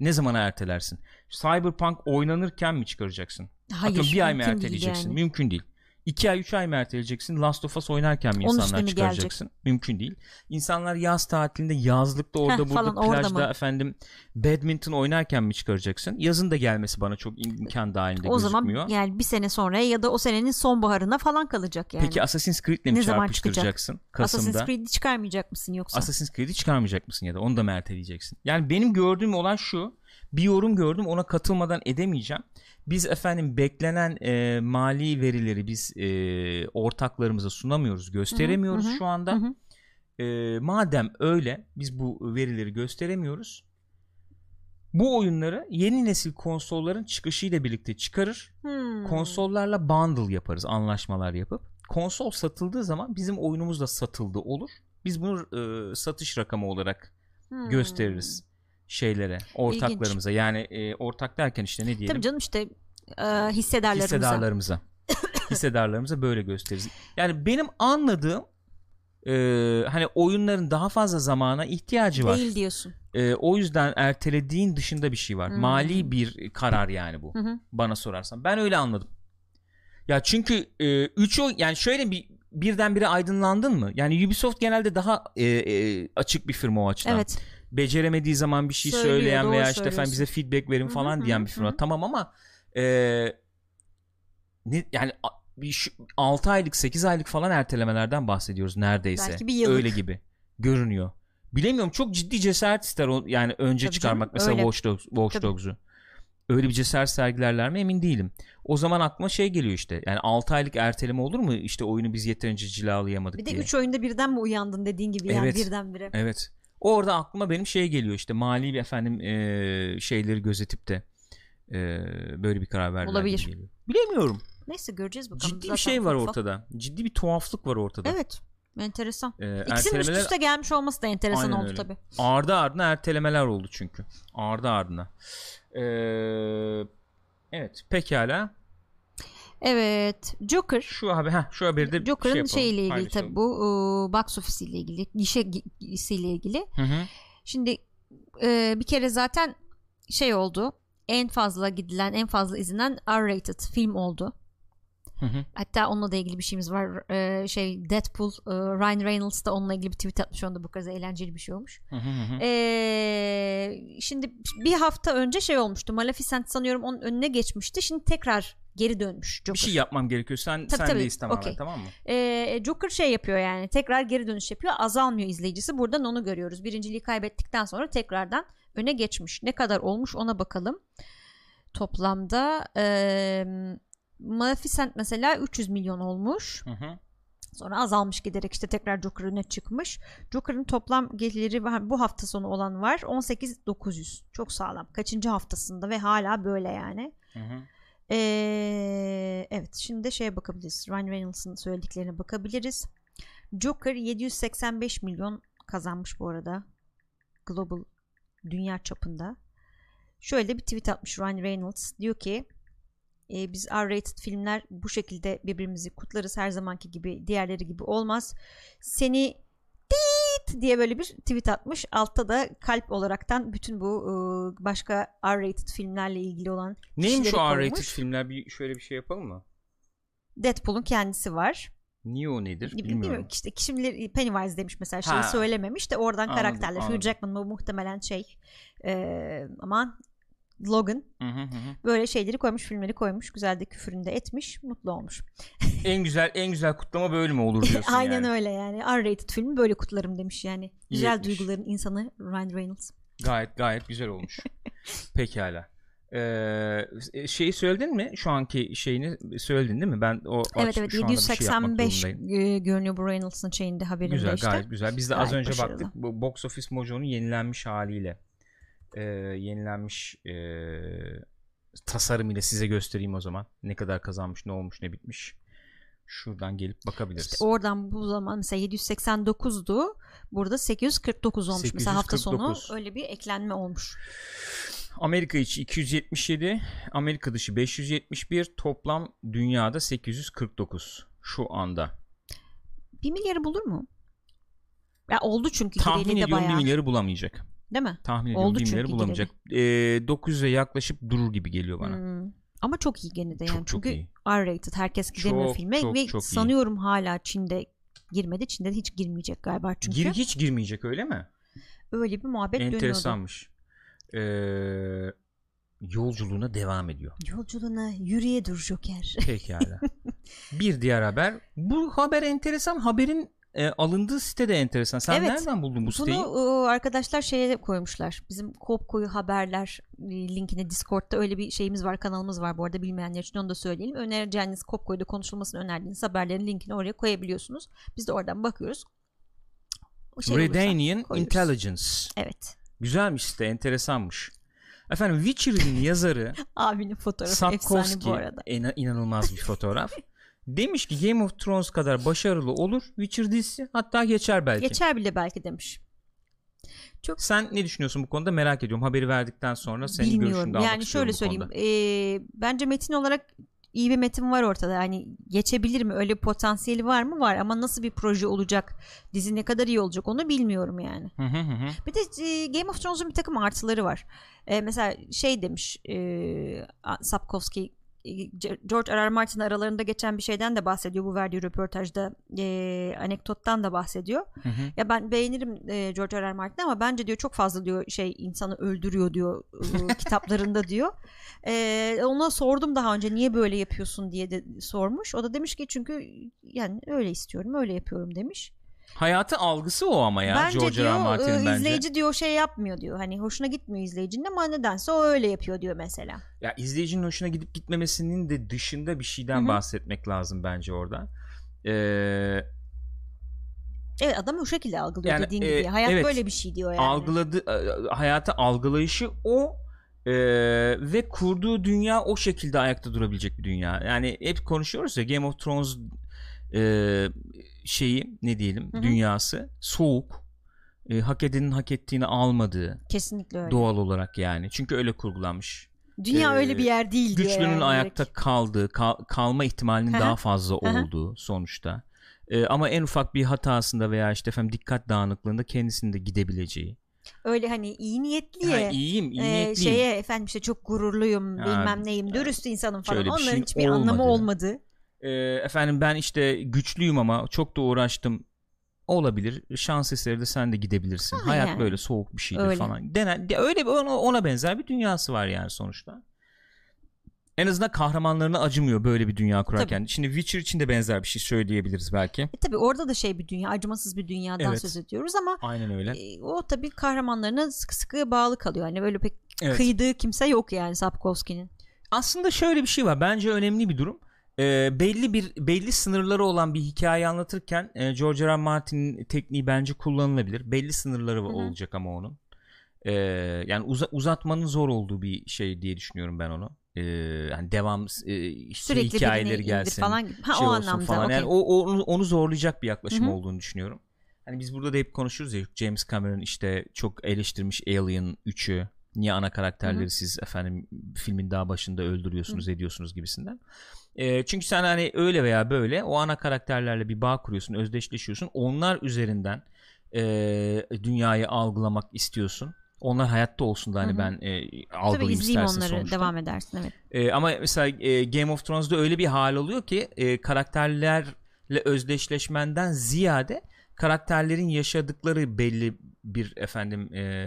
Ne zaman ertelersin? Cyberpunk oynanırken mi çıkaracaksın? Hayır. Atıyorum bir ay mı değil erteleyeceksin? yani. Mümkün değil. 2 ay 3 ay mı erteleyeceksin? Last of Us oynarken mi Onun insanlar çıkaracaksın? Mümkün değil. İnsanlar yaz tatilinde yazlıkta orada Heh, burada falan, plajda efendim badminton oynarken mi çıkaracaksın? Yazın da gelmesi bana çok imkan dahilinde O zaman gözükmüyor. yani bir sene sonra ya da o senenin sonbaharına falan kalacak yani. Peki Assassin's Creed'le mi Ne zaman çarpıştıracaksın Kasım'da? Assassin's Creed'i çıkarmayacak mısın yoksa? Assassin's Creed'i çıkarmayacak mısın ya da onu da mı erteleyeceksin? Yani benim gördüğüm olan şu. Bir yorum gördüm ona katılmadan edemeyeceğim. Biz efendim beklenen e, mali verileri biz e, ortaklarımıza sunamıyoruz, gösteremiyoruz hı hı, şu anda. hı hı. E, madem öyle biz bu verileri gösteremiyoruz. Bu oyunları yeni nesil konsolların çıkışıyla birlikte çıkarır. Hmm. Konsollarla bundle yaparız, anlaşmalar yapıp. Konsol satıldığı zaman bizim oyunumuz da satıldı olur. Biz bunu e, satış rakamı olarak Hmm. gösteririz şeylere, ortaklarımıza. Yani e, ortak derken işte ne diyelim? Tabii canım işte e, hissedarlarımıza. hissedarlarımıza. [laughs] hissedarlarımıza böyle gösteririz. Yani benim anladığım e, hani oyunların daha fazla zamana ihtiyacı var. Değil diyorsun. E, o yüzden ertelediğin dışında bir şey var. Hmm. Mali bir karar yani bu. Bana sorarsan. Ben öyle anladım. Ya çünkü e, üç oy yani şöyle bir birdenbire aydınlandın mı? Yani Ubisoft genelde daha e, e, açık bir firma o açıdan. Evet. Beceremediği zaman bir şey Söylüyor, söyleyen veya işte efendim bize feedback verin falan hı diyen bir firma. hı. Tamam ama e, ne yani bir şu, 6 aylık 8 aylık falan ertelemelerden bahsediyoruz neredeyse. Belki bir yıllık. Öyle gibi görünüyor. Bilemiyorum çok ciddi cesaret ister o yani önce Tabii çıkarmak canım, mesela öyle. Watch Dogs, Watch Tabii. Dogs'u. Öyle bir cesaret sergilerler mi emin değilim. O zaman aklıma şey geliyor işte. Yani 6 aylık erteleme olur mu? İşte oyunu biz yeterince cilalayamadık Bir de diye. 3 oyunda birden mi uyandın dediğin gibi yani Evet. birdenbire. Evet. Orada aklıma benim şey geliyor işte mali bir efendim eee, şeyleri gözetip de eee, böyle bir karar verdiler Olabilir. geliyor. Bilemiyorum. Neyse göreceğiz bakalım. Ciddi Zaten bir şey var ortada. Ciddi bir tuhaflık var ortada. Evet. Enteresan. Eee, İkisinin üst ertelemeler üste gelmiş olması da enteresan Aynen oldu öyle. tabii. ardı ardına ertelemeler oldu çünkü. Ardı ardına. Eee, evet pekala. Evet. Joker. Şu haber heh, şu haberi de Joker'ın şey şeyiyle ilgili paylaşalım. tabii bu e, box office ile ilgili, gişesiyle ilgili. Hı hı. Şimdi e, bir kere zaten şey oldu. En fazla gidilen, en fazla izlenen R-rated film oldu. Hı hı. Hatta onunla da ilgili bir şeyimiz var. E, şey Deadpool, e, Ryan Reynolds da onunla ilgili bir tweet atmış. Onda bu kadar eğlenceli bir şey olmuş. Hı hı hı hı. E, şimdi bir hafta önce şey olmuştu. Maleficent sanıyorum onun önüne geçmişti. Şimdi tekrar geri dönmüş Joker. Bir şey yapmam gerekiyor. Sen Tabii, sen tabii. de tamamen Okey. tamam mı? Ee, Joker şey yapıyor yani tekrar geri dönüş yapıyor azalmıyor izleyicisi buradan onu görüyoruz birinciliği kaybettikten sonra tekrardan öne geçmiş ne kadar olmuş ona bakalım toplamda ee, Maleficent mesela 300 milyon olmuş Hı hı. sonra azalmış giderek işte tekrar Joker öne çıkmış Joker'ın toplam geliri bu hafta sonu olan var 18.900 çok sağlam kaçıncı haftasında ve hala böyle yani Hı hı. Ee, evet şimdi de şeye bakabiliriz. Ryan Reynolds'ın söylediklerine bakabiliriz. Joker 785 milyon kazanmış bu arada. Global dünya çapında. Şöyle bir tweet atmış Ryan Reynolds. Diyor ki e, biz R-rated filmler bu şekilde birbirimizi kutlarız her zamanki gibi diğerleri gibi olmaz. Seni diye böyle bir tweet atmış. Altta da kalp olaraktan bütün bu e, başka R-rated filmlerle ilgili olan Neymiş o R-rated koymuş. filmler? Bir şöyle bir şey yapalım mı? Deadpool'un kendisi var. Niye o nedir? Gibi- Bilmiyorum. Bilmiyorum. İşte kişileri Pennywise demiş mesela şeyi Ha. söylememiş de oradan Anladım, karakterler. anladım. Hugh Jackman bu muhtemelen şey e, aman Logan Hı hı hı böyle şeyleri koymuş filmleri koymuş güzel de küfürünü de etmiş mutlu olmuş. [laughs] en güzel en güzel kutlama böyle mi olur diyorsun [laughs] Aynen yani. öyle yani R-rated filmi böyle kutlarım demiş yani. Güzel etmiş. duyguların insanı Ryan Reynolds. Gayet gayet güzel olmuş. [laughs] Pekala. Ee, şeyi söyledin mi? Şu anki şeyini söyledin değil mi? Ben o Evet evet şu anda bir şey yapmak 785 durumundayım. e, görünüyor bu Reynolds'ın şeyinde haberinde Güzel işte. gayet güzel. Biz de az Gayet önce başarılı. baktık. Bu Box Office Mojo'nun yenilenmiş haliyle. Ee, yenilenmiş e, tasarımıyla size göstereyim o zaman. Ne kadar kazanmış, ne olmuş, ne bitmiş. Şuradan gelip bakabiliriz. İşte oradan bu zaman mesela 789'du. Burada 849 olmuş. Mesela hafta sonu 849. öyle bir eklenme olmuş. Amerika içi 277, Amerika dışı 571, toplam dünyada 849 şu anda. 1 milyarı bulur mu? Ya oldu çünkü Tahmin ediyorum 1 bayağı. milyarı bulamayacak. Değil mi? Tahmin ediyorum Oldu 1 milyarı çünkü bulamayacak. Ee, 900'e yaklaşıp durur gibi geliyor bana. Hmm. Ama çok iyi gene de yani. Çok, çok çünkü iyi. R-rated herkes gidemiyor Çok, filme çok, ve çok iyi. sanıyorum hala Çin'de girmedi. Çin'de de hiç girmeyecek galiba çünkü. Gir, hiç girmeyecek öyle mi? Öyle bir muhabbet dönüyordu. Enteresanmış. Ee, yolculuğuna devam ediyor. Yolculuğuna yürüye dur Joker. Pekala. [laughs] bir diğer haber. Bu haber enteresan. Haberin e, alındığı site de enteresan. Sen Evet. nereden buldun bu siteyi? Bunu e, arkadaşlar şeye koymuşlar. Bizim Kopko'yu haberler e, linkine Discord'da öyle bir şeyimiz var, kanalımız var bu arada bilmeyenler için onu da söyleyelim. Önereceğiniz Kopko'yda konuşulmasını önerdiğiniz haberlerin linkini oraya koyabiliyorsunuz. Biz de oradan bakıyoruz. Şey Redanian. Intelligence. Evet. Güzelmiş site, enteresanmış. Efendim Witcher'ın [laughs] yazarı Abinin fotoğrafı efsane Sapkowski bu arada. ina- inanılmaz bir fotoğraf. [laughs] Demiş ki Game of Thrones kadar başarılı olur Witcher dizisi hatta geçer belki. Geçer bile belki demiş. Çok Sen ne düşünüyorsun bu konuda merak ediyorum. Haberi verdikten sonra senin Bilmiyorum. görüşünü almak yani şöyle söyleyeyim. E, bence metin olarak iyi bir metin var ortada. Yani geçebilir mi? Öyle potansiyeli var mı? Var ama nasıl bir proje olacak? Dizi ne kadar iyi olacak onu bilmiyorum yani. Hı hı hı. Bir de e, Game of Thrones'un bir takım artıları var. E, mesela şey demiş e, Sapkowski George R. R. Martin aralarında geçen bir şeyden de bahsediyor bu verdiği röportajda e, anekdottan da bahsediyor. Hı hı. Ya ben beğenirim e, George R. R. Martin ama bence diyor çok fazla diyor şey insanı öldürüyor diyor e, [laughs] kitaplarında diyor. E, ona sordum daha önce niye böyle yapıyorsun diye de sormuş. O da demiş ki çünkü yani öyle istiyorum öyle yapıyorum demiş. Hayatı algısı o ama ya bence George diyor R. Martin'in e, bence. izleyici diyor şey yapmıyor diyor. Hani hoşuna gitmiyor izleyicinin ama nedense o öyle yapıyor diyor mesela. Ya izleyicinin hoşuna gidip gitmemesinin de dışında bir şeyden Hı hı. bahsetmek lazım bence orada. Ee, Evet adam o şekilde algılıyor Yani, dediğin e, gibi. Hayat evet. böyle bir şey diyor yani. algıladı e, hayatı algılayışı o e, ve kurduğu dünya o şekilde ayakta durabilecek bir dünya. Yani hep konuşuyoruz ya Game of Thrones e, şeyi ne diyelim Hı hı. dünyası soğuk e, hak edenin hak ettiğini almadığı Kesinlikle öyle. doğal olarak yani. Çünkü öyle kurgulanmış. Dünya e, öyle bir yer değil diyor Güçlünün yani ayakta direkt. kaldığı, kal- kalma ihtimalinin Hı hı. daha fazla Hı hı. olduğu sonuçta. E, ama en ufak bir hatasında veya işte efendim dikkat dağınıklığında kendisinin de gidebileceği. Öyle hani iyi niyetli Ha, iyiyim, iyi e, niyetliyim. şeye efendim işte çok gururluyum Ha, bilmem neyim dürüst insanım falan onların şeyin hiçbir anlamı olmadığı. olmadı. E, efendim ben işte güçlüyüm ama çok da uğraştım. Olabilir. Şans eseri de sen de gidebilirsin. Ha, Hayat yani. böyle soğuk bir şeydir Öyle. falan. Denen, de- öyle ona, ona benzer bir dünyası var yani sonuçta. En azından kahramanlarına acımıyor böyle bir dünya kurarken. Şimdi Witcher için de benzer bir şey söyleyebiliriz belki. E tabi orada da şey bir dünya acımasız bir dünyadan Evet. söz ediyoruz ama Aynen öyle. e, o tabi kahramanlarına sıkı sıkı bağlı kalıyor. Hani böyle pek Evet. kıydığı kimse yok yani Sapkowski'nin. Aslında şöyle bir şey var. Bence önemli bir durum. Ee, belli bir belli sınırları olan bir hikaye anlatırken e, George R. R. Martin'in tekniği bence kullanılabilir. Belli sınırları hı. olacak ama onun. Ee, yani uza- uzatmanın zor olduğu bir şey diye düşünüyorum ben onu. Ee, yani devam e, işte Sürekli hikayeleri gelsin. falan. Ha şey o olsun anlamda. falan. okey. Yani o, onu, onu zorlayacak bir yaklaşım Hı hı. olduğunu düşünüyorum. Hani biz burada da hep konuşuruz ya James Cameron işte çok eleştirmiş Alien 3'ü. Niye ana karakterleri Hı hı. siz efendim filmin daha başında öldürüyorsunuz ediyorsunuz gibisinden. E, çünkü sen hani öyle veya böyle o ana karakterlerle bir bağ kuruyorsun, özdeşleşiyorsun. Onlar üzerinden e, dünyayı algılamak istiyorsun. Onlar hayatta olsun da hani Hı hı. ben e, Tabii algılayayım izleyeyim istersin onları sonuçta. devam edersin evet. E, ama mesela e, Game of Thrones'da öyle bir hal oluyor ki e, karakterlerle özdeşleşmenden ziyade karakterlerin yaşadıkları belli bir efendim e,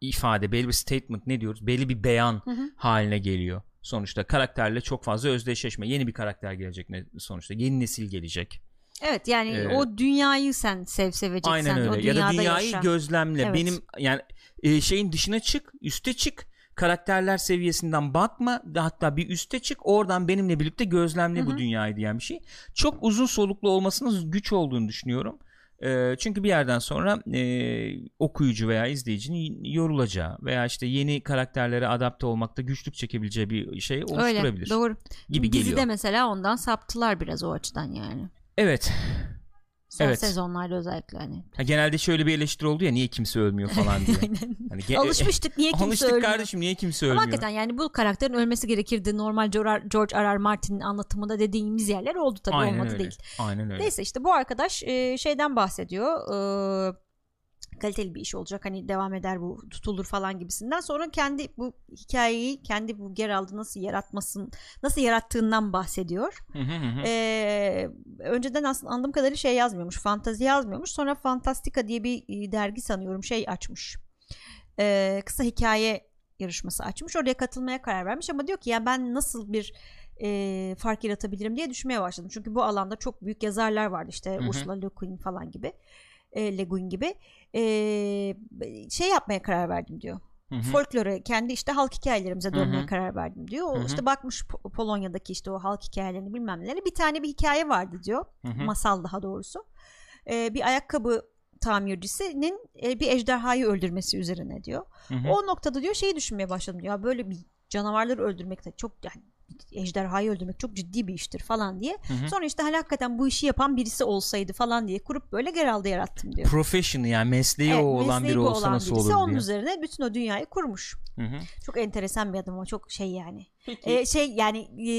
ifade, belli bir statement ne diyoruz? Belli bir beyan Hı hı. haline geliyor. Sonuçta karakterle çok fazla özdeşleşme. Yeni bir karakter gelecek ne, sonuçta. Yeni nesil gelecek. Evet yani Ee, o dünyayı sen sev seveceksen. Aynen O öyle. Ya da dünyayı yaşa. gözlemle. Evet. Benim yani e, şeyin dışına çık, üste çık. Karakterler seviyesinden bakma. Hatta bir üste çık. Oradan benimle birlikte gözlemle Hı bu dünyayı diyen bir şey. Çok uzun soluklu olmasının güç olduğunu düşünüyorum. E, çünkü bir yerden sonra e, okuyucu veya izleyicinin yorulacağı veya işte yeni karakterlere adapte olmakta güçlük çekebileceği bir şey oluşturabilir Öyle doğru. gibi Dizide geliyor. mesela ondan saptılar biraz o açıdan yani. Evet. Son Evet. sezonlarda özellikle hani. Ha, genelde şöyle bir eleştiri oldu ya niye kimse ölmüyor falan diye. [laughs] Hani ge- Alışmıştık niye [laughs] kimse Alıştık ölmüyor. kardeşim niye kimse Ama ölmüyor? hakikaten yani bu karakterin ölmesi gerekirdi. Normal George George R. R. Martin'in anlatımında dediğimiz yerler oldu tabii Aynen olmadı öyle. değil. Aynen öyle. Neyse işte bu arkadaş e, şeyden bahsediyor. E, kaliteli bir iş olacak hani devam eder bu tutulur falan gibisinden. Sonra kendi bu hikayeyi kendi bu Geralt'ı nasıl yaratmasın nasıl yarattığından bahsediyor. Ee, önceden aslında anladığım kadarıyla şey yazmıyormuş. Fantazi yazmıyormuş. Sonra Fantastica diye bir e, dergi sanıyorum şey açmış. Ee, kısa hikaye yarışması açmış. Oraya katılmaya karar vermiş ama diyor ki ya ben nasıl bir e, fark yaratabilirim diye düşünmeye başladım. Çünkü bu alanda çok büyük yazarlar vardı işte. Ursula Le Guin falan gibi. E, Le Guin gibi. E, şey yapmaya karar verdim diyor folklore kendi işte halk hikayelerimize dönmeye karar verdim diyor. O işte bakmış Po- Polonya'daki işte o halk hikayelerini bilmem neleri. Bir tane bir hikaye vardı diyor. Hı hı. Masal daha doğrusu. Ee, bir ayakkabı tamircisinin e, bir ejderhayı öldürmesi üzerine diyor. Hı hı. O noktada diyor şeyi düşünmeye başladım diyor. Ya böyle bir canavarları öldürmek de çok yani ejderhayı öldürmek çok ciddi bir iştir falan diye. Hı hı. Sonra işte hani hakikaten bu işi yapan birisi olsaydı falan diye kurup böyle Geralt'ı yarattım diyor. Profession yani mesleği Evet, o olan mesleği biri olsa olan nasıl olur onun diye. üzerine bütün o dünyayı kurmuş. Hı hı. Çok enteresan bir adam o çok şey yani. Peki. Ee, şey yani e,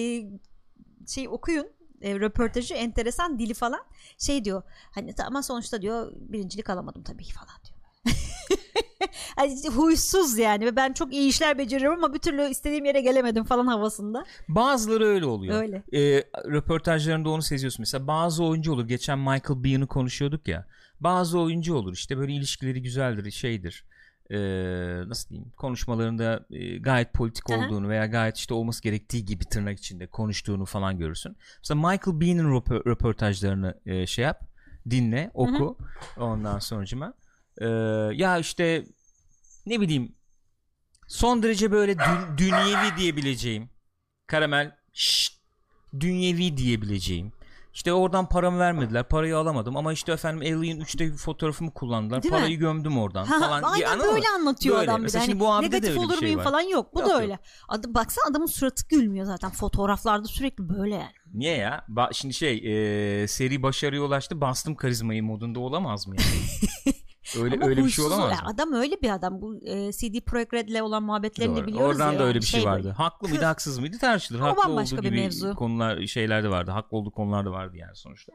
şey okuyun e, röportajı enteresan dili falan şey diyor hani ama sonuçta diyor birincilik alamadım tabii falan diyor. [laughs] [laughs] işte huysuz yani ve ben çok iyi işler beceriyorum ama bir türlü istediğim yere gelemedim falan havasında. Bazıları öyle oluyor. Öyle. Ee, röportajlarında onu seziyorsun. Mesela bazı oyuncu olur. Geçen Michael Bean'ı konuşuyorduk ya. Bazı oyuncu olur işte böyle ilişkileri güzeldir, şeydir. Ee, nasıl diyeyim? Konuşmalarında e, gayet politik Aha. olduğunu veya gayet işte olması gerektiği gibi tırnak içinde konuştuğunu falan görürsün. Mesela Michael Bean'in röpo- röportajlarını e, şey yap, dinle, oku. Ondan sonucuma. Ee, ya işte ne bileyim son derece böyle dün- dünyevi diyebileceğim karamel şşt, dünyevi diyebileceğim işte oradan paramı vermediler parayı alamadım ama işte efendim Alien 3'te fotoğrafımı kullandılar Değil mi? parayı gömdüm oradan Ha, falan aynen mı? böyle anlatıyor Böyle. adam bir de. Hani bu de negatif öyle bir olur şey muyum var. falan yok. Bu Yok, da yok. öyle. Adı, baksana adamın suratı gülmüyor zaten. Fotoğraflarda sürekli böyle yani. Niye ya? Ba- şimdi şey e, seri başarıya ulaştı bastım karizmayı modunda olamaz mı yani? [laughs] öyle Ama öyle bir şey olamaz Ya mı? Adam öyle bir adam. Bu e, CD Projekt Red'le olan muhabbetlerini Doğru. de biliyoruz Oradan ya da öyle bir şey, böyle. vardı. Haklı mıydı, haksız mıydı tartışılır. Haklı olduğu gibi mevzu. konular, şeyler de vardı. Haklı olduğu konular da vardı yani sonuçta.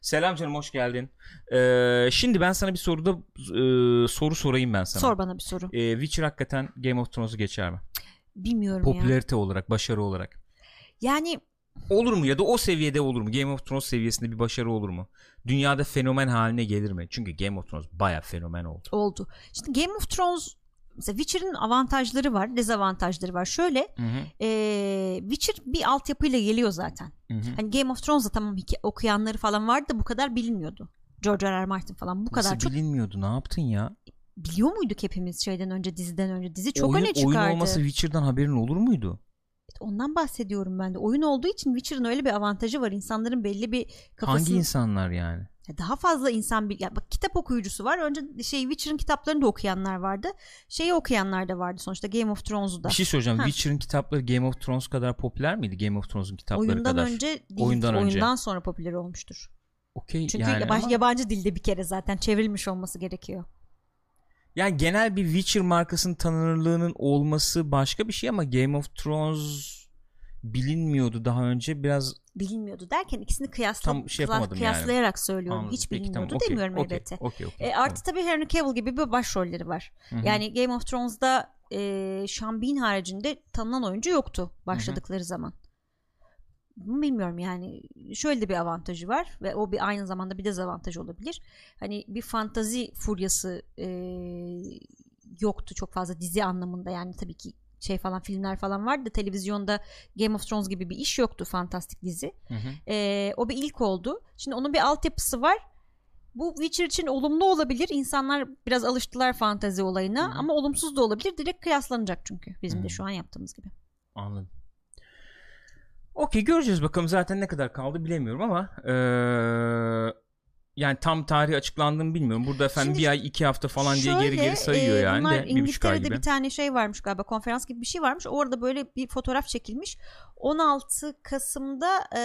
Selam canım, hoş geldin. Ee, şimdi ben sana bir soruda e, soru sorayım ben sana. Sor bana bir soru. Ee, Witcher hakikaten Game of Thrones'u geçer mi? Bilmiyorum ya. Popülarite olarak, başarı olarak. Yani Olur mu ya da o seviyede olur mu? Game of Thrones seviyesinde bir başarı olur mu? Dünyada fenomen haline gelir mi? Çünkü Game of Thrones baya fenomen oldu. oldu. Şimdi Game of Thrones mesela Witcher'ın avantajları var, dezavantajları var. Şöyle Hı hı, e, Witcher bir altyapıyla geliyor zaten. hı hı. Hani Game of Thrones'da tamam okuyanları falan vardı da bu kadar bilinmiyordu. George R. R. Martin falan bu kadar Nasıl çok bilinmiyordu? Ne yaptın ya? biliyor muyduk hepimiz şeyden önce diziden önce dizi çok oyun, öne çıkardı. oyun olması Witcher'dan haberin olur muydu? Ondan bahsediyorum ben de. Oyun olduğu için Witcher'ın öyle bir avantajı var. İnsanların belli bir kafasını Hangi insanlar yani? daha fazla insan bil ya bak kitap okuyucusu var. Önce şey Witcher'ın kitaplarını da okuyanlar vardı. Şeyi okuyanlar da vardı sonuçta Game of Thrones'u da. Bir şey söyleyeceğim. Ha. Witcher'ın kitapları Game of Thrones kadar popüler miydi? Game of Thrones'un kitapları Oyundan kadar. önce değil, Oyundan oyundan, önce. sonra popüler olmuştur. Okey Çünkü yani yabancı, ama- yabancı dilde bir kere zaten çevrilmiş olması gerekiyor. Yani genel bir Witcher markasının tanınırlığının olması başka bir şey ama Game of Thrones bilinmiyordu daha önce biraz Bilinmiyordu derken ikisini kıyasla, Tam şey yapamadım yani. kıyaslayarak söylüyorum. Anladım. Hiç Peki, bilinmiyordu tamam, demiyorum okey, elbette. okey, okey, E, artı tabii Henry Cavill gibi bir başrolleri var. Hı hı. Yani Game of Thrones'da e, Sean Bean haricinde tanınan oyuncu yoktu başladıkları zaman. Bunu bilmiyorum yani şöyle de bir avantajı var ve o bir aynı zamanda bir dezavantajı olabilir. Hani bir fantazi furyası e, yoktu çok fazla dizi anlamında yani tabii ki şey falan filmler falan vardı da televizyonda Game of Thrones gibi bir iş yoktu fantastik dizi. Hı hı. Ee, o bir ilk oldu. Şimdi onun bir altyapısı var. Bu Witcher için olumlu olabilir. İnsanlar biraz alıştılar fantezi olayına hı. ama olumsuz da olabilir. Direkt kıyaslanacak çünkü bizim Hı. de şu an yaptığımız gibi. Anladım. Okey göreceğiz bakalım zaten ne kadar kaldı bilemiyorum ama eee, yani tam tarih açıklandığını bilmiyorum. Burada efendim Şimdi bir ay iki hafta falan diye Şöyle, geri geri sayıyor e, yani bunlar de bir buçuk ay İngiltere'de gibi. bir tane şey varmış galiba konferans gibi bir şey varmış. Orada böyle bir fotoğraf çekilmiş. 16 Kasım'da e,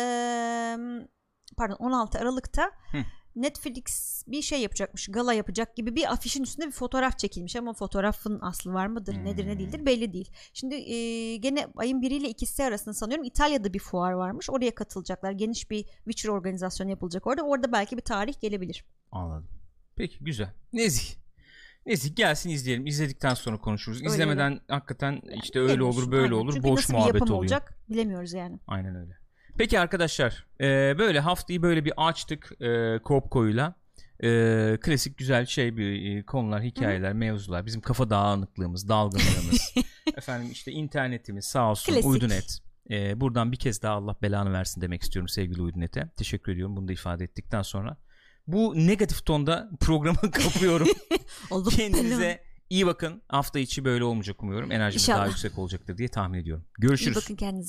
pardon 16 Aralık'ta Hı. Netflix bir şey yapacakmış gala yapacak gibi bir afişin üstünde bir fotoğraf çekilmiş ama fotoğrafın aslı var mıdır nedir ne Hmm. değildir belli değil. Şimdi e, gene ayın biriyle ikisi arasında sanıyorum İtalya'da bir fuar varmış oraya katılacaklar geniş bir Witcher organizasyonu yapılacak orada orada belki bir tarih gelebilir. Anladım. Peki güzel. Nezih. Nezih gelsin izleyelim. İzledikten sonra konuşuruz. Öyle İzlemeden hakikaten işte öyle Bilemiyoruz. olur böyle olur Çünkü boş nasıl bir muhabbet yapım oluyor. olacak bilemiyoruz yani. Aynen öyle. Peki arkadaşlar e, böyle haftayı böyle bir açtık e, Kopko'yla. E, klasik güzel şey bir e, konular, hikayeler, mevzular. Bizim kafa dağınıklığımız, dalgınlığımız. [laughs] Efendim işte internetimiz sağ olsun Klasik. Uydunet. E, buradan bir kez daha Allah belanı versin demek istiyorum sevgili Uydunet'e. Teşekkür ediyorum bunu da ifade ettikten sonra. Bu negatif tonda programı [laughs] kapıyorum. [laughs] Kendinize iyi bakın. Hafta içi böyle olmayacak umuyorum. Enerjimiz daha İnşallah. yüksek olacaktır diye tahmin ediyorum. İyi Görüşürüz. bakın kendinize.